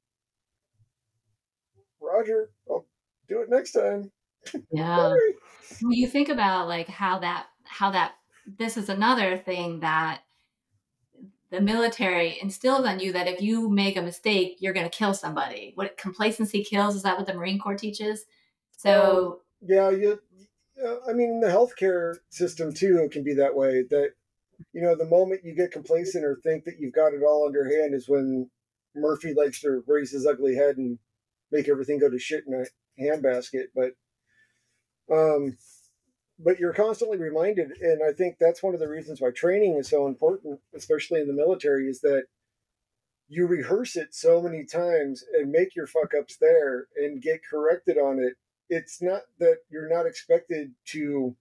Roger, I'll do it next time. Yeah. when you think about like how that how that this is another thing that the military instills on you that if you make a mistake, you're going to kill somebody. What complacency kills is that what the Marine Corps teaches? So um, yeah, you, I mean, the healthcare system too can be that way. That you know, the moment you get complacent or think that you've got it all under hand is when Murphy likes to raise his ugly head and make everything go to shit in a handbasket. But, um, but you're constantly reminded, and I think that's one of the reasons why training is so important, especially in the military, is that you rehearse it so many times and make your fuck ups there and get corrected on it. It's not that you're not expected to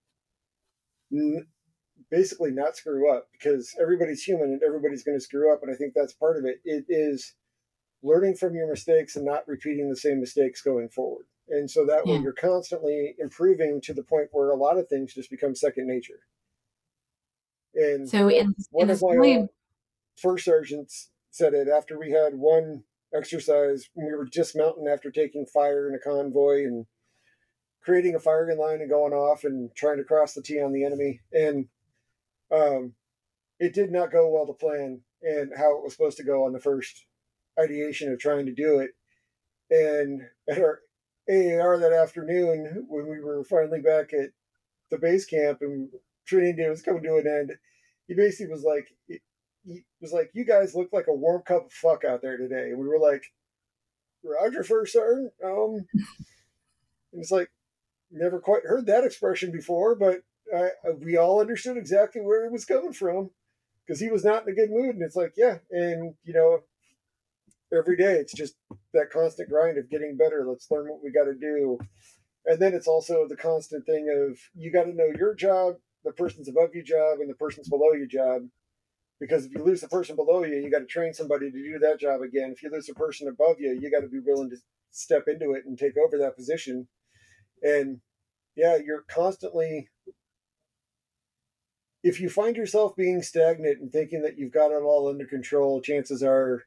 basically not screw up because everybody's human and everybody's going to screw up. And I think that's part of it. It is learning from your mistakes and not repeating the same mistakes going forward. And so that yeah. way you're constantly improving to the point where a lot of things just become second nature. And so in, one in of my point... first sergeants said it after we had one exercise when we were dismounting after taking fire in a convoy and creating a firing line and going off and trying to cross the T on the enemy. And um, it did not go well to plan and how it was supposed to go on the first ideation of trying to do it. And at our AAR that afternoon, when we were finally back at the base camp and training day was coming to an end, he basically was like, he was like, "You guys look like a warm cup of fuck out there today." And we were like, "Roger, first sergeant." Um, and it's like, never quite heard that expression before, but I, we all understood exactly where he was coming from because he was not in a good mood. And it's like, yeah, and you know, every day it's just that constant grind of getting better. Let's learn what we got to do. And then it's also the constant thing of you got to know your job, the person's above you job, and the person's below you job. Because if you lose the person below you, you got to train somebody to do that job again. If you lose the person above you, you got to be willing to step into it and take over that position. And yeah, you're constantly if you find yourself being stagnant and thinking that you've got it all under control, chances are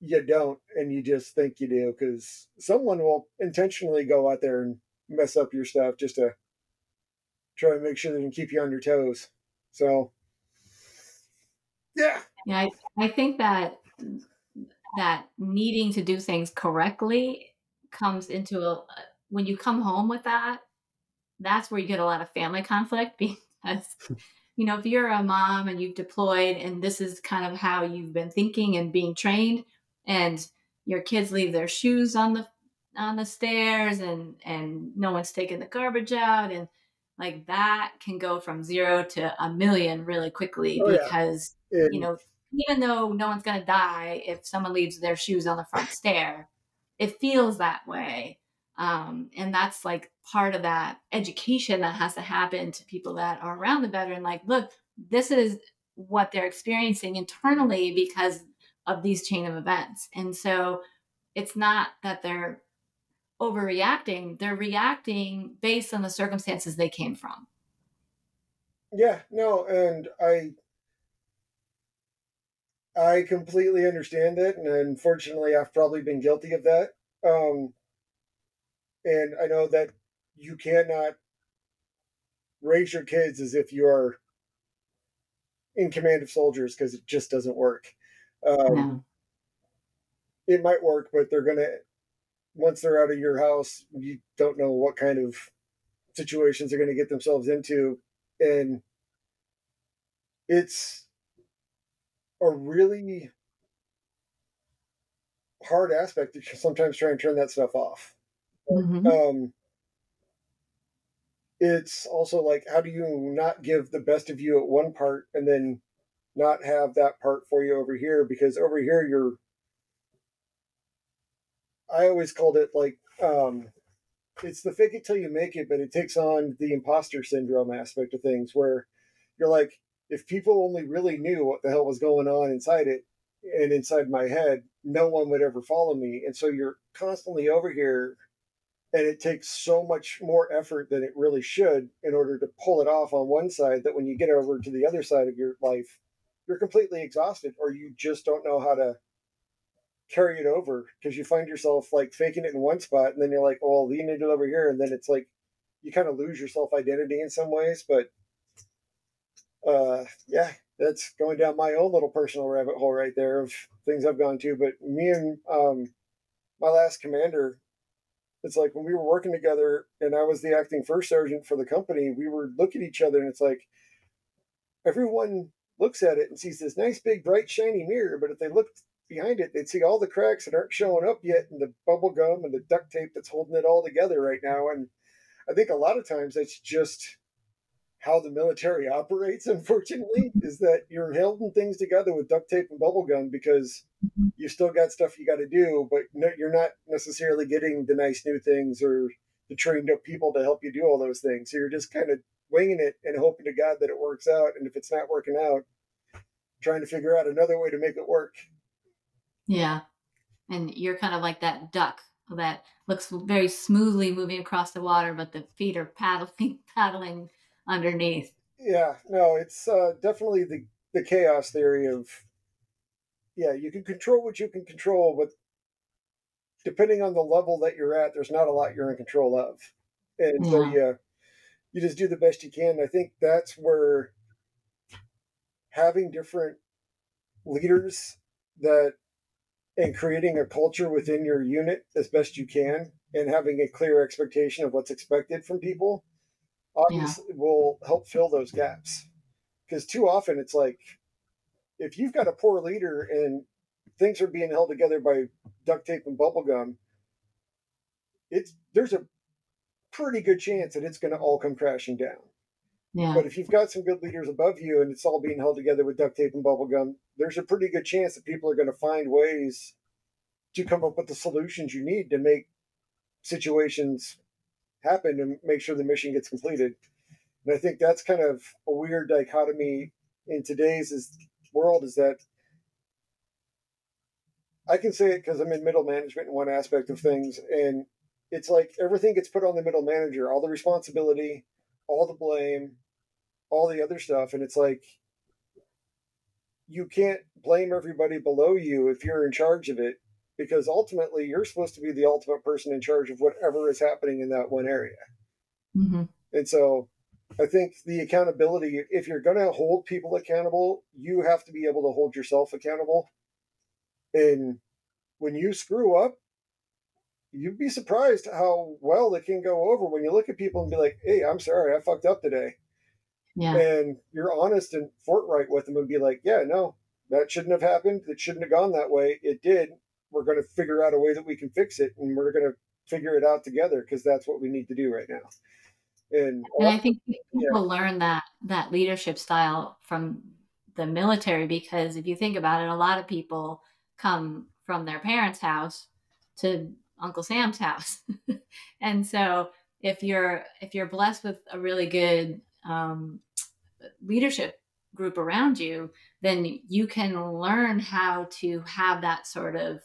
you don't, and you just think you do because someone will intentionally go out there and mess up your stuff just to try to make sure they can keep you on your toes. So, yeah, yeah, I, I think that that needing to do things correctly comes into a when you come home with that that's where you get a lot of family conflict because you know, if you're a mom and you've deployed and this is kind of how you've been thinking and being trained and your kids leave their shoes on the on the stairs and and no one's taking the garbage out. And like that can go from zero to a million really quickly oh, because yeah. you know even though no one's going to die if someone leaves their shoes on the front stair it feels that way. Um, and that's like part of that education that has to happen to people that are around the veteran. Like look this is what they're experiencing internally because of these chain of events. And so it's not that they're overreacting they're reacting based on the circumstances they came from. Yeah no and i i completely understand it and unfortunately i've probably been guilty of that. Um and i know that you cannot raise your kids as if you are in command of soldiers because it just doesn't work um, no. it might work but they're gonna once they're out of your house, you don't know what kind of situations they're going to get themselves into. And it's a really hard aspect to sometimes try and turn that stuff off. Mm-hmm. Um, it's also like, how do you not give the best of you at one part and then not have that part for you over here? Because over here, you're I always called it like um, it's the fake it till you make it, but it takes on the imposter syndrome aspect of things where you're like, if people only really knew what the hell was going on inside it and inside my head, no one would ever follow me. And so you're constantly over here and it takes so much more effort than it really should in order to pull it off on one side that when you get over to the other side of your life, you're completely exhausted or you just don't know how to carry it over because you find yourself like faking it in one spot and then you're like, oh, lean it over here. And then it's like you kind of lose your self identity in some ways. But uh, yeah, that's going down my own little personal rabbit hole right there of things I've gone to. But me and um, my last commander, it's like when we were working together and I was the acting first sergeant for the company, we were look at each other and it's like everyone looks at it and sees this nice big bright shiny mirror, but if they look behind it, they'd see all the cracks that aren't showing up yet and the bubble gum and the duct tape that's holding it all together right now. And I think a lot of times that's just how the military operates, unfortunately, is that you're holding things together with duct tape and bubble gum because you still got stuff you got to do, but no, you're not necessarily getting the nice new things or the trained up people to help you do all those things. So you're just kind of winging it and hoping to God that it works out. And if it's not working out, trying to figure out another way to make it work. Yeah. And you're kind of like that duck that looks very smoothly moving across the water, but the feet are paddling, paddling underneath. Yeah, no, it's uh, definitely the, the chaos theory of, yeah, you can control what you can control, but depending on the level that you're at, there's not a lot you're in control of. And yeah. so, yeah, you just do the best you can. I think that's where having different leaders that and creating a culture within your unit as best you can and having a clear expectation of what's expected from people obviously yeah. will help fill those gaps because too often it's like if you've got a poor leader and things are being held together by duct tape and bubble gum it's there's a pretty good chance that it's going to all come crashing down yeah. But if you've got some good leaders above you and it's all being held together with duct tape and bubble gum, there's a pretty good chance that people are going to find ways to come up with the solutions you need to make situations happen and make sure the mission gets completed. And I think that's kind of a weird dichotomy in today's is, world is that I can say it because I'm in middle management in one aspect of things, and it's like everything gets put on the middle manager, all the responsibility, all the blame, all the other stuff. And it's like, you can't blame everybody below you if you're in charge of it because ultimately you're supposed to be the ultimate person in charge of whatever is happening in that one area. Mm-hmm. And so I think the accountability, if you're going to hold people accountable, you have to be able to hold yourself accountable. And when you screw up, you'd be surprised how well it can go over when you look at people and be like, "Hey, I'm sorry, I fucked up today." Yeah. And you're honest and forthright with them and be like, yeah, no, that shouldn't have happened. It shouldn't have gone that way. It did. We're going to figure out a way that we can fix it and we're going to figure it out together because that's what we need to do right now. And, and I think people yeah. learn that that leadership style from the military because if you think about it, a lot of people come from their parents' house to Uncle Sam's house, and so if you're if you're blessed with a really good um, leadership group around you, then you can learn how to have that sort of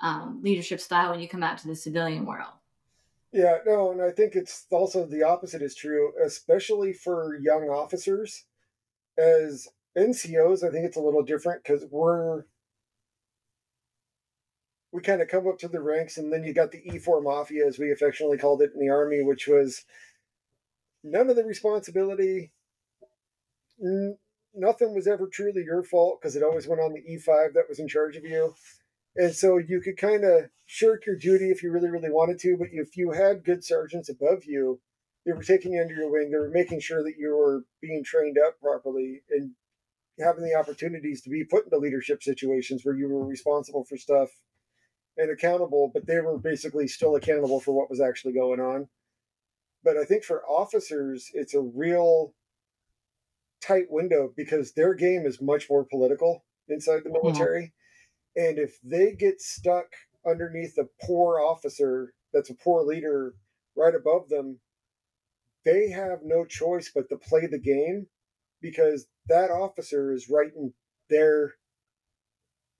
um, leadership style when you come out to the civilian world. Yeah, no, and I think it's also the opposite is true, especially for young officers. As NCOs, I think it's a little different because we're we kind of come up to the ranks, and then you got the E4 Mafia, as we affectionately called it in the Army, which was none of the responsibility. N- nothing was ever truly your fault because it always went on the E5 that was in charge of you. And so you could kind of shirk your duty if you really, really wanted to. But if you had good sergeants above you, they were taking you under your wing. They were making sure that you were being trained up properly and having the opportunities to be put into leadership situations where you were responsible for stuff and accountable, but they were basically still accountable for what was actually going on. But I think for officers, it's a real tight window because their game is much more political inside the mm-hmm. military. And if they get stuck underneath a poor officer that's a poor leader right above them, they have no choice but to play the game because that officer is writing their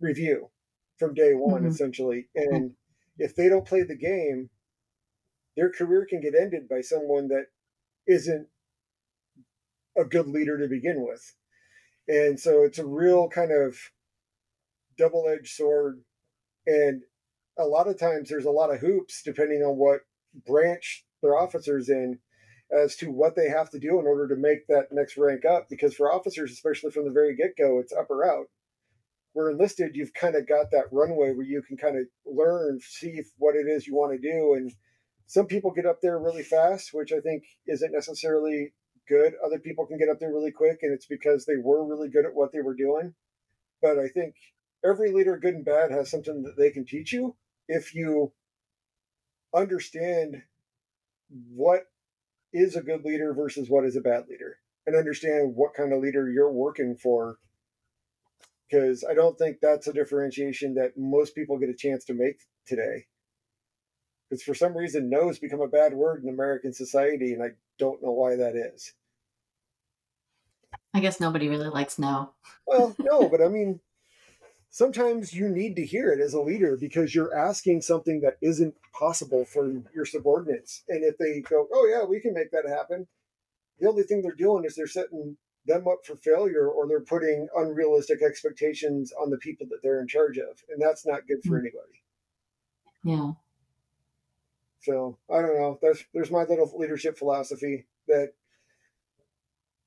review from day one, mm-hmm. essentially. And if they don't play the game, their career can get ended by someone that isn't a good leader to begin with. And so it's a real kind of double edged sword. And a lot of times there's a lot of hoops depending on what branch their officers in as to what they have to do in order to make that next rank up. Because for officers, especially from the very get go, it's up or out. Where enlisted, you've kind of got that runway where you can kind of learn, see what it is you want to do. And some people get up there really fast, which I think isn't necessarily good. Other people can get up there really quick, and it's because they were really good at what they were doing. But I think every leader, good and bad, has something that they can teach you if you understand what is a good leader versus what is a bad leader and understand what kind of leader you're working for because i don't think that's a differentiation that most people get a chance to make today because for some reason no has become a bad word in american society and i don't know why that is i guess nobody really likes no well no but i mean sometimes you need to hear it as a leader because you're asking something that isn't possible for your subordinates. And if they go, oh, yeah, we can make that happen, the only thing they're doing is they're setting them up for failure or they're putting unrealistic expectations on the people that they're in charge of. And that's not good for mm. anybody. Yeah. So I don't know. There's there's my little leadership philosophy that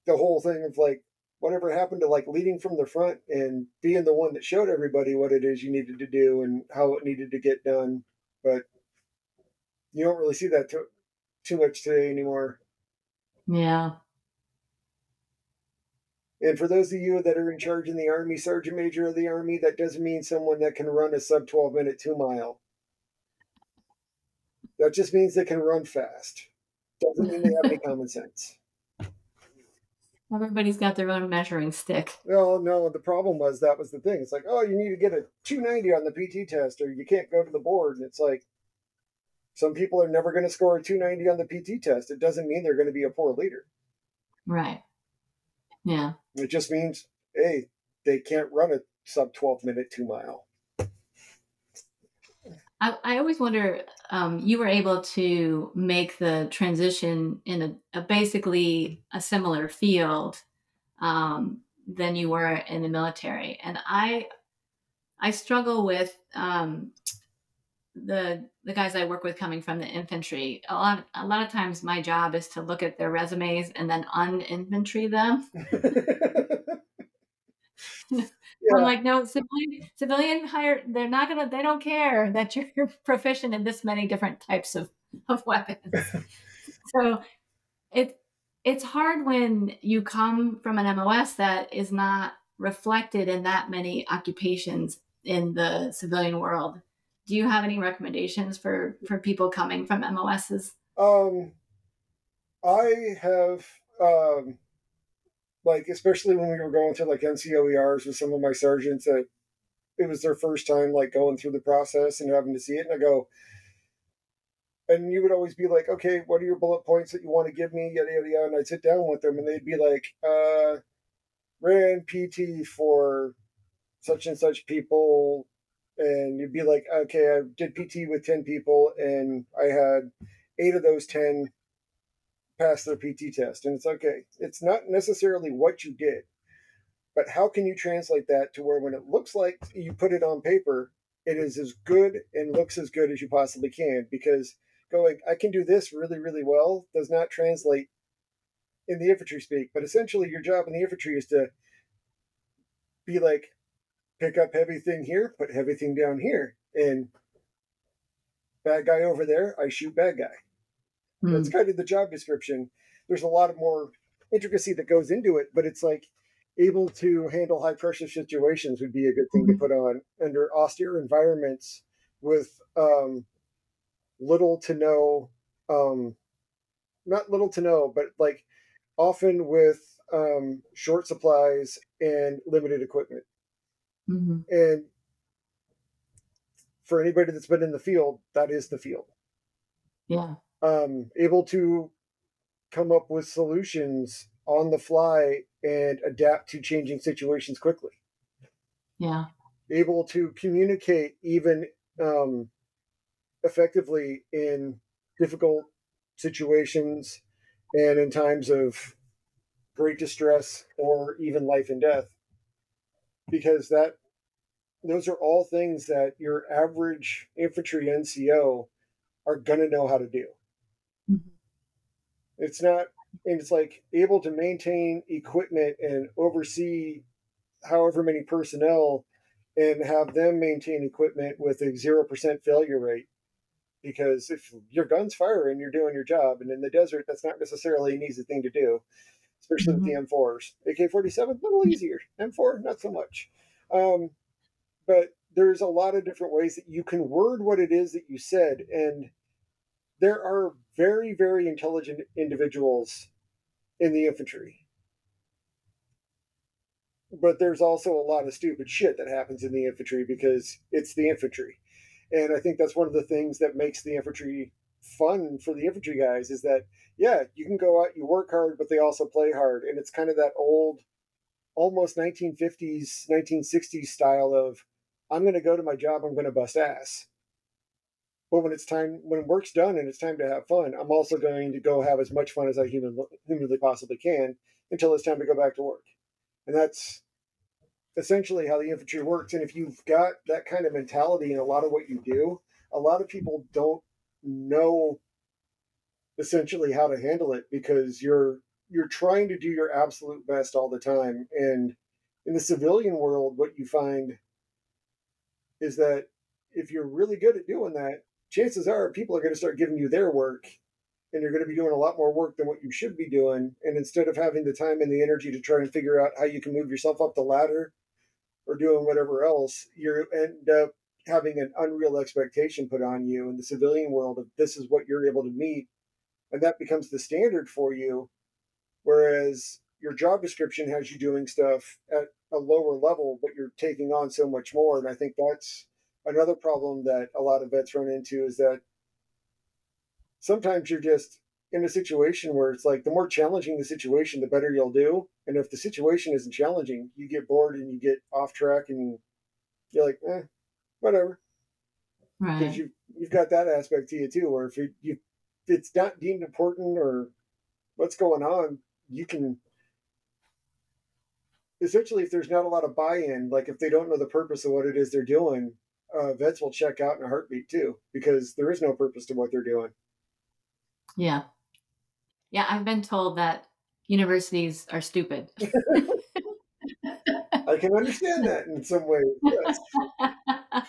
the whole thing of like whatever happened to like leading from the front and being the one that showed everybody what it is you needed to do and how it needed to get done. But you don't really see that too, too much today anymore. Yeah. And for those of you that are in charge in the Army, Sergeant Major of the Army, that doesn't mean someone that can run a sub 12 minute two mile. That just means they can run fast. Doesn't mean they have any common sense. Everybody's got their own measuring stick. Well, no, the problem was that was the thing. It's like, oh, you need to get a 290 on the PT test, or you can't go to the board. And it's like, some people are never going to score a 290 on the PT test. It doesn't mean they're going to be a poor leader. Right. Yeah. It just means, hey, they can't run a sub 12 minute two mile. I, I always wonder, um, you were able to make the transition in a, a basically a similar field um, than you were in the military, and I I struggle with um, the the guys I work with coming from the infantry. A lot a lot of times, my job is to look at their resumes and then uninfantry them. Yeah. I'm like, no, civilian civilian hire. They're not gonna. They don't care that you're proficient in this many different types of of weapons. so it it's hard when you come from an MOS that is not reflected in that many occupations in the civilian world. Do you have any recommendations for for people coming from MOSs? Um, I have um, like especially when we were going through like NCOERs with some of my sergeants that it was their first time like going through the process and having to see it, and I go, and you would always be like, okay, what are your bullet points that you want to give me? Yada yada yada. And I'd sit down with them, and they'd be like, uh, ran PT for such and such people, and you'd be like, okay, I did PT with ten people, and I had eight of those ten pass their PT test, and it's okay. It's not necessarily what you did, but how can you translate that to where when it looks like you put it on paper, it is as good and looks as good as you possibly can because going, I can do this really, really well does not translate in the infantry speak. But essentially, your job in the infantry is to be like, pick up heavy thing here, put heavy thing down here, and bad guy over there, I shoot bad guy. Mm. That's kind of the job description. There's a lot of more intricacy that goes into it, but it's like able to handle high pressure situations would be a good thing mm-hmm. to put on under austere environments with um, little to no, um, not little to no, but like often with um, short supplies and limited equipment. Mm-hmm. And for anybody that's been in the field, that is the field. Yeah. Um, able to come up with solutions on the fly and adapt to changing situations quickly. Yeah. Able to communicate even um, effectively in difficult situations and in times of great distress or even life and death because that those are all things that your average infantry NCO are going to know how to do. Mm-hmm. It's not and it's like able to maintain equipment and oversee however many personnel and have them maintain equipment with a 0% failure rate because if your gun's firing, you're doing your job. And in the desert, that's not necessarily an easy thing to do, especially mm-hmm. with the M4s. AK 47, a little easier. M4, not so much. Um, but there's a lot of different ways that you can word what it is that you said. And there are very, very intelligent individuals in the infantry. But there's also a lot of stupid shit that happens in the infantry because it's the infantry and I think that's one of the things that makes the infantry fun for the infantry guys is that yeah, you can go out, you work hard, but they also play hard, and it's kind of that old, almost 1950s, 1960s style of I'm going to go to my job, I'm going to bust ass. But when it's time, when work's done and it's time to have fun, I'm also going to go have as much fun as I human, humanly possibly can until it's time to go back to work. And that's essentially how the infantry works. And if you've got that kind of mentality in a lot of what you do, a lot of people don't know essentially how to handle it because you're you're trying to do your absolute best all the time. And in the civilian world, what you find is that if you're really good at doing that, chances are people are going to start giving you their work and you're going to be doing a lot more work than what you should be doing. And instead of having the time and the energy to try and figure out how you can move yourself up the ladder or doing whatever else, you end up having an unreal expectation put on you in the civilian world of this is what you're able to meet. And that becomes the standard for you. Whereas your job description has you doing stuff at a lower level, but you're taking on so much more. And I think that's another problem that a lot of vets run into is that sometimes you're just in a situation where it's like the more challenging the situation, the better you'll do. And if the situation isn't challenging, you get bored and you get off track and you're like, eh, whatever. Right. Because you you've got that aspect to you too, where if you, you if it's not deemed important or what's going on, you can essentially if there's not a lot of buy-in, like if they don't know the purpose of what it is they're doing, uh, vets will check out in a heartbeat too, because there is no purpose to what they're doing. Yeah. Yeah, I've been told that universities are stupid. I can understand that in some ways. Yes.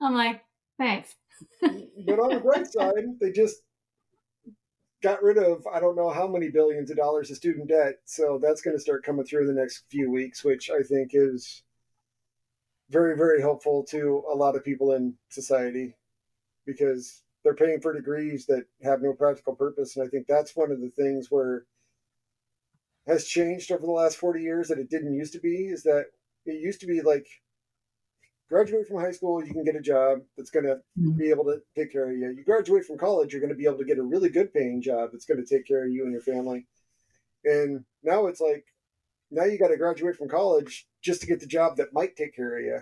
I'm like, thanks. but on the bright side, they just got rid of I don't know how many billions of dollars of student debt. So that's going to start coming through the next few weeks, which I think is very, very helpful to a lot of people in society because they're paying for degrees that have no practical purpose. And I think that's one of the things where has changed over the last 40 years that it didn't used to be is that it used to be like graduate from high school, you can get a job that's going to mm-hmm. be able to take care of you. You graduate from college, you're going to be able to get a really good paying job that's going to take care of you and your family. And now it's like, now you got to graduate from college just to get the job that might take care of you.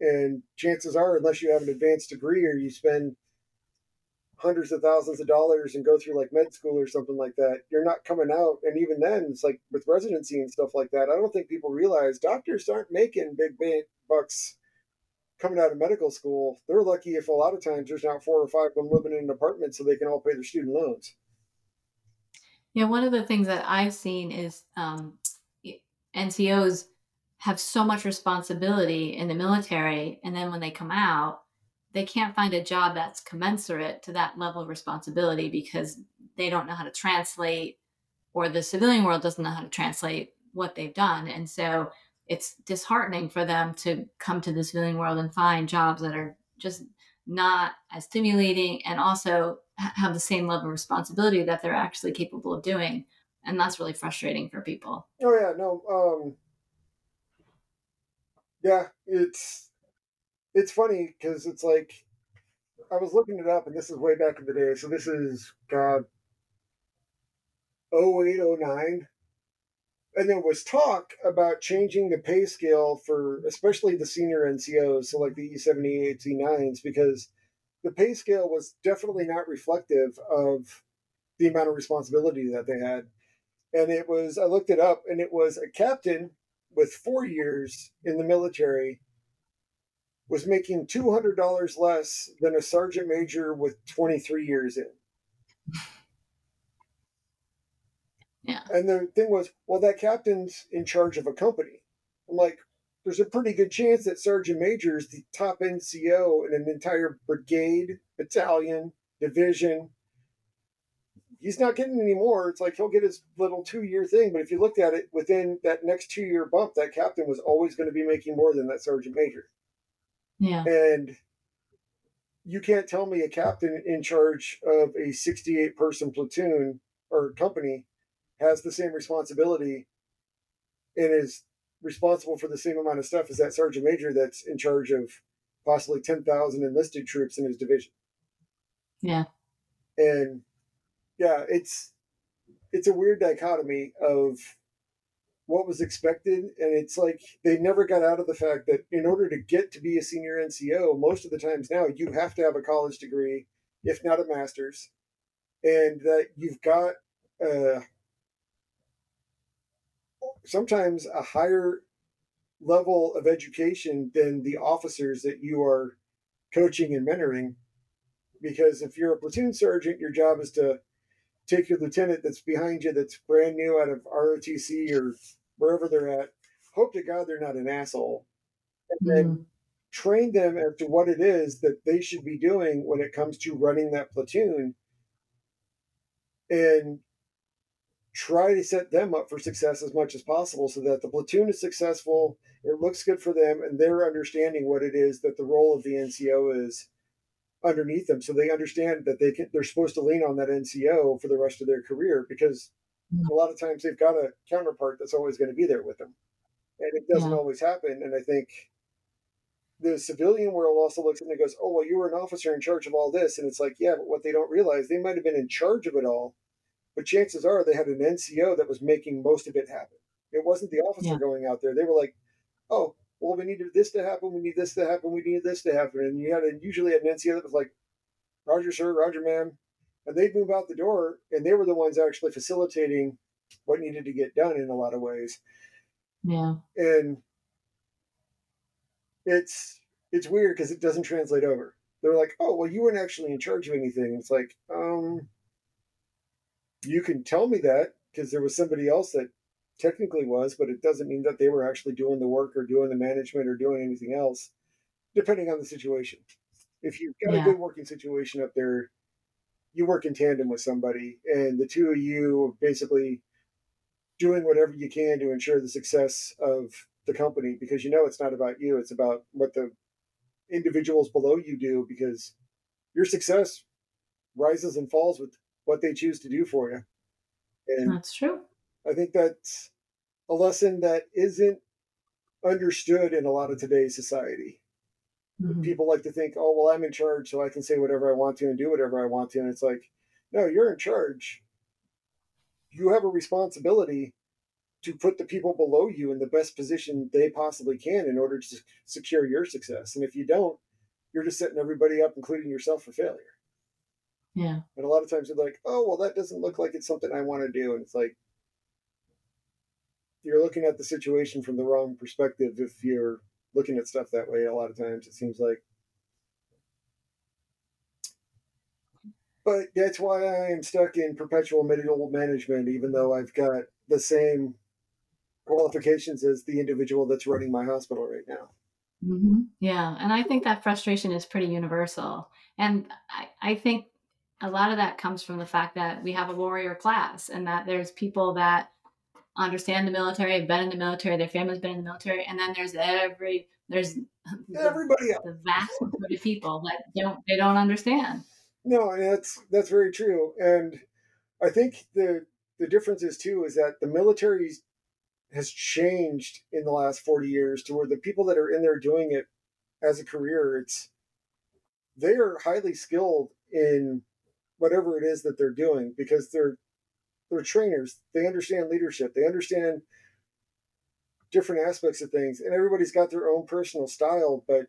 And chances are, unless you have an advanced degree or you spend hundreds of thousands of dollars and go through like med school or something like that, you're not coming out. And even then, it's like with residency and stuff like that, I don't think people realize doctors aren't making big bucks coming out of medical school, they're lucky if a lot of times there's not four or five of them living in an apartment so they can all pay their student loans. Yeah, one of the things that I've seen is um, NCOs have so much responsibility in the military, and then when they come out, they can't find a job that's commensurate to that level of responsibility because they don't know how to translate, or the civilian world doesn't know how to translate what they've done, and so it's disheartening for them to come to the civilian world and find jobs that are just not as stimulating and also have the same level of responsibility that they're actually capable of doing. And that's really frustrating for people. Oh yeah no um yeah it's it's funny because it's like i was looking it up and this is way back in the day. So this is god 0809 and there was talk about changing the pay scale for especially the senior NCOs, so like the E78, E9s, because the pay scale was definitely not reflective of the amount of responsibility that they had. And it was, I looked it up, and it was a captain with four years in the military was making $200 less than a sergeant major with 23 years in. Yeah. And the thing was, well, that captain's in charge of a company. I'm like, there's a pretty good chance that Sergeant Major is the top NCO in an entire brigade, battalion, division. He's not getting any more. It's like he'll get his little two year thing. But if you looked at it within that next two year bump, that captain was always going to be making more than that Sergeant Major. Yeah. And you can't tell me a captain in charge of a 68 person platoon or company has the same responsibility and is responsible for the same amount of stuff as that sergeant major that's in charge of possibly 10,000 enlisted troops in his division. Yeah. And yeah, it's it's a weird dichotomy of what was expected and it's like they never got out of the fact that in order to get to be a senior NCO most of the times now you have to have a college degree if not a master's and that you've got uh, sometimes a higher level of education than the officers that you are coaching and mentoring. Because if you're a platoon sergeant, your job is to take your lieutenant that's behind you, that's brand new out of ROTC or wherever they're at. Hope to God they're not an asshole. And then mm. train them as to what it is that they should be doing when it comes to running that platoon. And try to set them up for success as much as possible so that the platoon is successful, it looks good for them, and they're understanding what it is that the role of the NCO is underneath them. So they understand that they can they're supposed to lean on that NCO for the rest of their career because mm. a lot of times they've got a counterpart that's always going to be there with them. And it doesn't yeah. always happen. And I think the civilian world also looks at it and goes, Oh, well, you were an officer in charge of all this. And it's like, yeah, but what they don't realize, they might have been in charge of it all but chances are they had an NCO that was making most of it happen. It wasn't the officer yeah. going out there. They were like, oh, well, we needed this to happen. We need this to happen. We need this to happen. And you had a, usually an NCO that was like, Roger, sir, Roger, ma'am. And they'd move out the door, and they were the ones actually facilitating what needed to get done in a lot of ways. Yeah. And it's it's weird because it doesn't translate over. They're like, oh, well, you weren't actually in charge of anything. It's like, um, you can tell me that because there was somebody else that technically was, but it doesn't mean that they were actually doing the work or doing the management or doing anything else, depending on the situation. If you've got yeah. a good working situation up there, you work in tandem with somebody, and the two of you are basically doing whatever you can to ensure the success of the company because you know it's not about you; it's about what the individuals below you do because your success rises and falls with what they choose to do for you. And that's true. I think that's a lesson that isn't understood in a lot of today's society. Mm-hmm. People like to think, oh, well, I'm in charge, so I can say whatever I want to and do whatever I want to. And it's like, no, you're in charge. You have a responsibility to put the people below you in the best position they possibly can in order to secure your success. And if you don't, you're just setting everybody up, including yourself, for failure. Yeah. And a lot of times they're like, oh, well, that doesn't look like it's something I want to do. And it's like, you're looking at the situation from the wrong perspective if you're looking at stuff that way. A lot of times it seems like. But that's why I am stuck in perpetual middle management, even though I've got the same qualifications as the individual that's running my hospital right now. Mm-hmm. Yeah. And I think that frustration is pretty universal. And I, I think a lot of that comes from the fact that we have a warrior class and that there's people that understand the military, have been in the military, their family's been in the military, and then there's every there's everybody the, else. the vast majority of people that don't they don't understand. No, that's that's very true, and I think the the difference is too is that the military has changed in the last forty years to where the people that are in there doing it as a career, it's they are highly skilled in whatever it is that they're doing because they're they're trainers. They understand leadership. They understand different aspects of things, and everybody's got their own personal style. But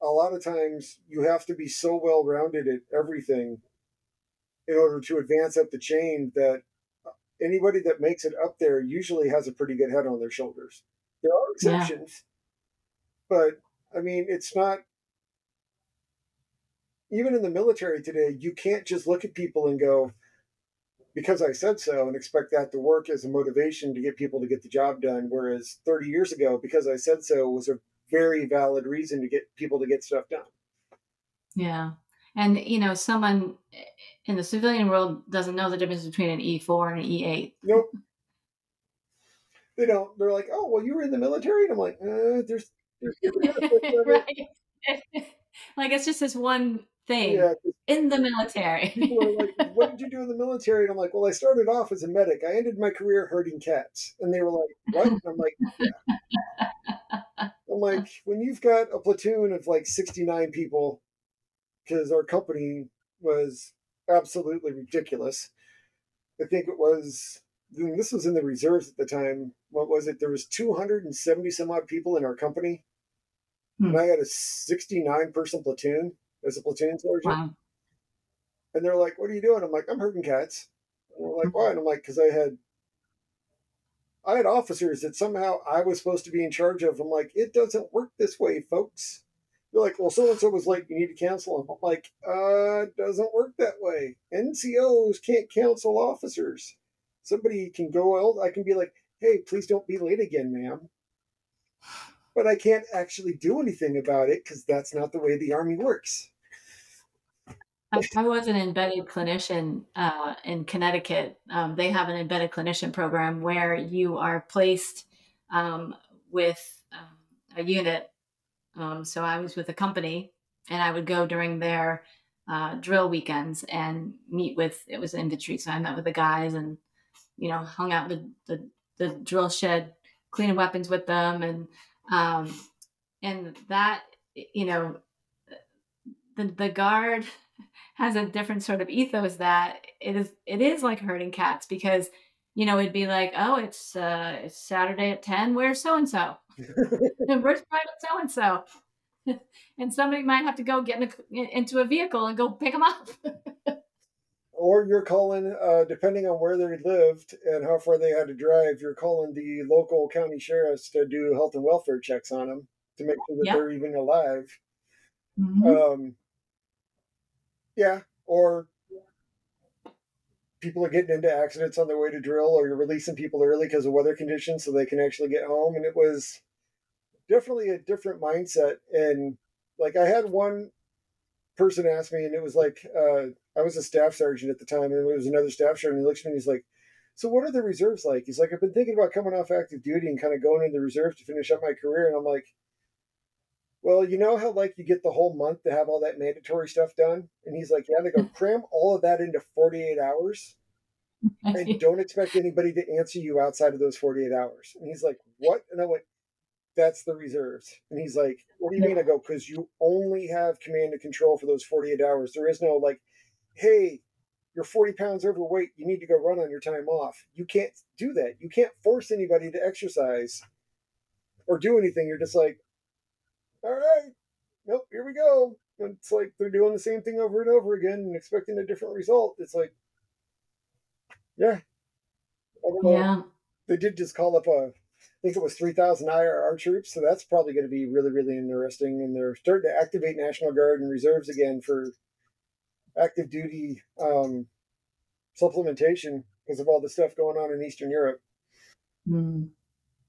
a lot of times, you have to be so well rounded at everything in order to advance up the chain that anybody that makes it up there usually has a pretty good head on their shoulders. There are exceptions, yeah. but I mean, it's not. Even in the military today, you can't just look at people and go, because I said so and expect that to work as a motivation to get people to get the job done. Whereas 30 years ago, because I said so was a very valid reason to get people to get stuff done. Yeah. And, you know, someone in the civilian world doesn't know the difference between an E4 and an E8. Nope. They don't. They're like, oh, well, you were in the military? And I'm like, uh, there's, there's right. like, it's just this one thing yeah, in the military. people are like, "What did you do in the military?" And I'm like, "Well, I started off as a medic. I ended my career herding cats." And they were like, "What?" And I'm like, yeah. "I'm like, when you've got a platoon of like 69 people, because our company was absolutely ridiculous. I think it was. This was in the reserves at the time. What was it? There was 270 some odd people in our company, hmm. and I had a 69 person platoon as a platoon sergeant. Wow. And they're like, "What are you doing?" I'm like, "I'm herding cats." And they're like, "Why?" And I'm like, "Because I had, I had officers that somehow I was supposed to be in charge of." I'm like, "It doesn't work this way, folks." They're like, "Well, so and so was late. You need to cancel them." I'm like, "Uh, it doesn't work that way. NCOs can't cancel officers. Somebody can go out. I can be like, "Hey, please don't be late again, ma'am." But I can't actually do anything about it because that's not the way the army works. I, was an embedded clinician uh, in Connecticut. Um, they have an embedded clinician program where you are placed um, with um, a unit. Um, so I was with a company, and I would go during their uh, drill weekends and meet with. It was infantry, so I met with the guys and you know hung out the the, the drill shed, cleaning weapons with them, and um, and that you know the the guard has a different sort of ethos that it is it is like herding cats because you know it'd be like oh it's uh it's saturday at 10 where's so and so and where's private so and so and somebody might have to go get in a, into a vehicle and go pick them up or you're calling uh, depending on where they lived and how far they had to drive you're calling the local county sheriffs to do health and welfare checks on them to make sure that yep. they're even alive mm-hmm. um, yeah, or people are getting into accidents on their way to drill, or you're releasing people early because of weather conditions so they can actually get home. And it was definitely a different mindset. And like I had one person ask me, and it was like uh, I was a staff sergeant at the time, and it was another staff sergeant. He looks at me, and he's like, "So what are the reserves like?" He's like, "I've been thinking about coming off active duty and kind of going into the reserves to finish up my career." And I'm like, "Well, you know how like you get the whole month to have all that mandatory stuff done?" And he's like, "Yeah." They go cram all of that into 48 hours. and don't expect anybody to answer you outside of those 48 hours. And he's like, What? And I went, That's the reserves. And he's like, What do you mean? I go, Because you only have command and control for those 48 hours. There is no like, Hey, you're 40 pounds overweight. You need to go run on your time off. You can't do that. You can't force anybody to exercise or do anything. You're just like, All right, nope, here we go. And it's like they're doing the same thing over and over again and expecting a different result. It's like, yeah. Yeah. They did just call up a, I think it was 3,000 IRR troops. So that's probably going to be really, really interesting. And they're starting to activate National Guard and reserves again for active duty um, supplementation because of all the stuff going on in Eastern Europe. Mm.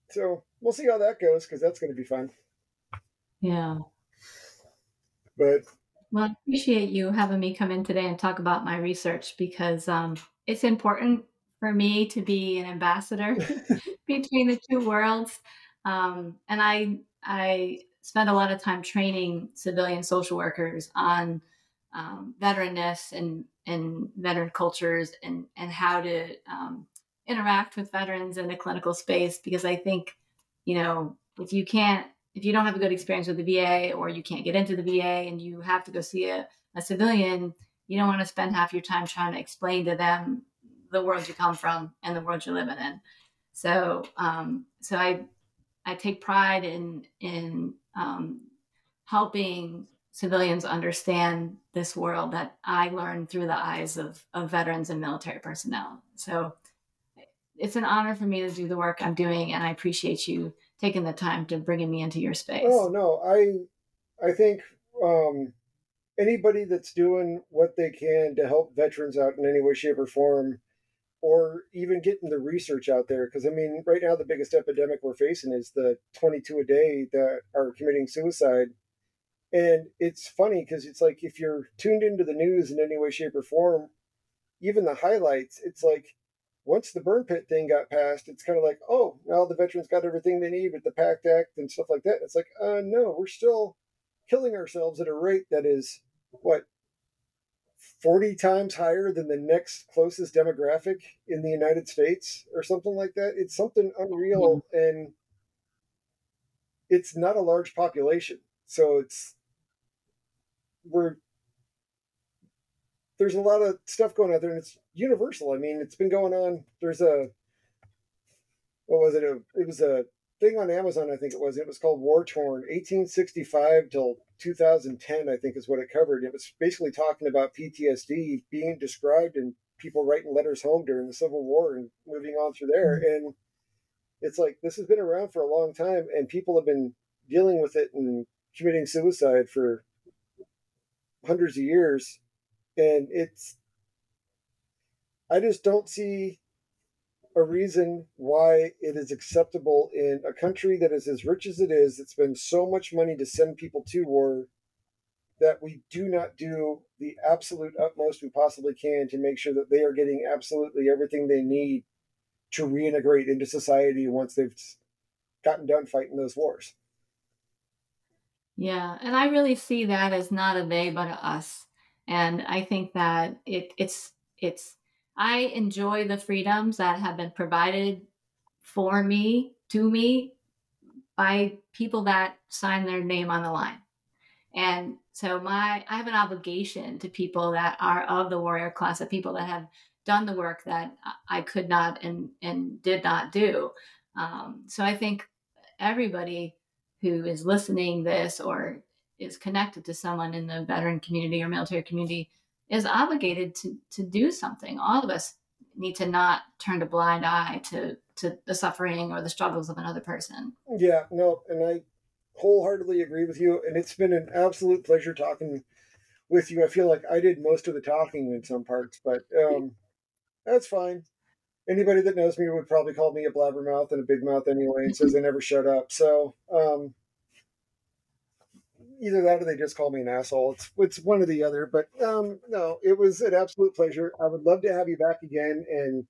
So we'll see how that goes because that's going to be fun. Yeah. But well, I appreciate you having me come in today and talk about my research because um, it's important for me to be an ambassador between the two worlds. Um, and I I spend a lot of time training civilian social workers on um, veteranness and and veteran cultures and and how to um, interact with veterans in the clinical space because I think you know if you can't if you don't have a good experience with the VA or you can't get into the VA and you have to go see a, a civilian, you don't want to spend half your time trying to explain to them the world you come from and the world you're living in. So, um, so I, I take pride in in um, helping civilians understand this world that I learned through the eyes of, of veterans and military personnel. So, it's an honor for me to do the work I'm doing, and I appreciate you taking the time to bringing me into your space. Oh no, I I think um, anybody that's doing what they can to help veterans out in any way, shape, or form, or even getting the research out there. Because I mean, right now the biggest epidemic we're facing is the 22 a day that are committing suicide. And it's funny because it's like if you're tuned into the news in any way, shape, or form, even the highlights, it's like once the burn pit thing got passed, it's kind of like, oh, now the veterans got everything they need with the PACT Act and stuff like that. It's like, uh, no, we're still killing ourselves at a rate that is what 40 times higher than the next closest demographic in the United States or something like that. It's something unreal yeah. and it's not a large population. So it's we're there's a lot of stuff going on there and it's universal. I mean, it's been going on. There's a what was it? A, It was a thing on Amazon, I think it was. It was called War Torn, 1865 till 2010, I think is what it covered. It was basically talking about PTSD being described and people writing letters home during the Civil War and moving on through there. Mm-hmm. And it's like this has been around for a long time, and people have been dealing with it and committing suicide for hundreds of years. And it's, I just don't see a reason why it is acceptable in a country that is as rich as it is, that spends so much money to send people to war, that we do not do the absolute utmost we possibly can to make sure that they are getting absolutely everything they need to reintegrate into society once they've gotten done fighting those wars. Yeah, and I really see that as not a they but a us. And I think that it, it's it's I enjoy the freedoms that have been provided for me, to me, by people that sign their name on the line. And so my I have an obligation to people that are of the warrior class, of people that have done the work that I could not and and did not do. Um, so I think everybody who is listening this or is connected to someone in the veteran community or military community is obligated to to do something. All of us need to not turn a blind eye to to the suffering or the struggles of another person. Yeah, no, and I wholeheartedly agree with you. And it's been an absolute pleasure talking with you. I feel like I did most of the talking in some parts, but um, that's fine. Anybody that knows me would probably call me a blabbermouth and a big mouth anyway, and says I never shut up. So, um, either that or they just call me an asshole. It's it's one or the other. But um, no, it was an absolute pleasure. I would love to have you back again and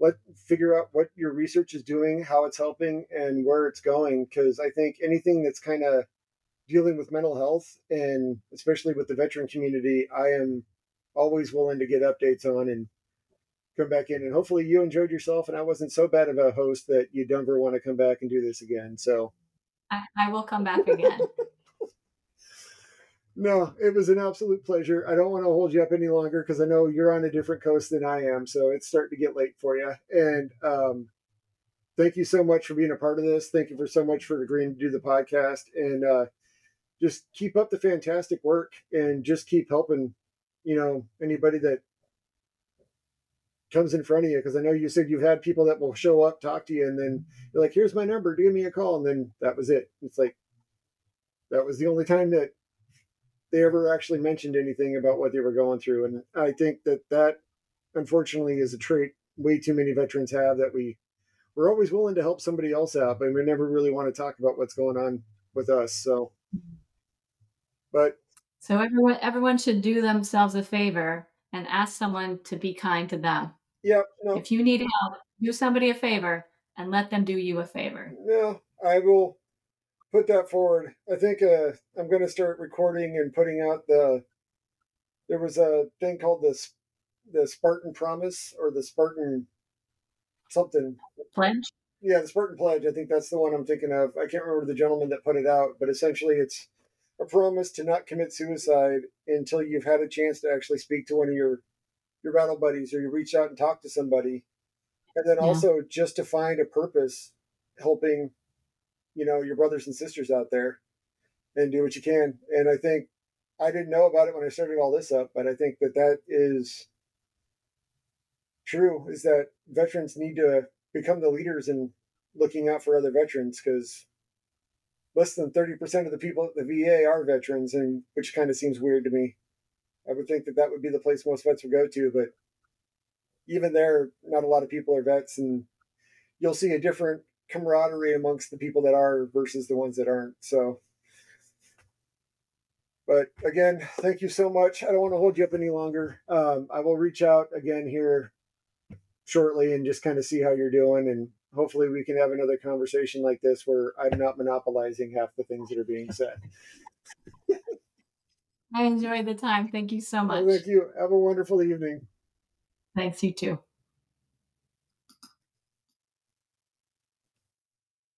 let figure out what your research is doing, how it's helping, and where it's going. Because I think anything that's kind of dealing with mental health and especially with the veteran community, I am always willing to get updates on and come back in. And hopefully you enjoyed yourself and I wasn't so bad of a host that you don't ever want to come back and do this again. So I, I will come back again. no, it was an absolute pleasure. I don't want to hold you up any longer because I know you're on a different coast than I am. So it's starting to get late for you. And um, thank you so much for being a part of this. Thank you for so much for agreeing to do the podcast. And uh, just keep up the fantastic work and just keep helping, you know, anybody that comes in front of you. Because I know you said you've had people that will show up, talk to you, and then you're like, here's my number, give me a call. And then that was it. It's like, that was the only time that they ever actually mentioned anything about what they were going through. And I think that that, unfortunately, is a trait way too many veterans have that we we're always willing to help somebody else out, but we never really want to talk about what's going on with us. So but so everyone everyone should do themselves a favor and ask someone to be kind to them. Yeah. No. If you need help, do somebody a favor and let them do you a favor. No, I will put that forward. I think uh, I'm going to start recording and putting out the. There was a thing called the the Spartan Promise or the Spartan something pledge. Yeah, the Spartan Pledge. I think that's the one I'm thinking of. I can't remember the gentleman that put it out, but essentially it's a promise to not commit suicide until you've had a chance to actually speak to one of your your battle buddies or you reach out and talk to somebody and then yeah. also just to find a purpose helping you know your brothers and sisters out there and do what you can and i think i didn't know about it when i started all this up but i think that that is true is that veterans need to become the leaders in looking out for other veterans because less than 30% of the people at the VA are veterans, and which kind of seems weird to me. I would think that that would be the place most vets would go to, but even there, not a lot of people are vets, and you'll see a different camaraderie amongst the people that are versus the ones that aren't. So, but again, thank you so much. I don't want to hold you up any longer. Um, I will reach out again here shortly and just kind of see how you're doing and hopefully we can have another conversation like this where I'm not monopolizing half the things that are being said. I enjoyed the time. Thank you so much. Well, thank you. Have a wonderful evening. Thanks, you too.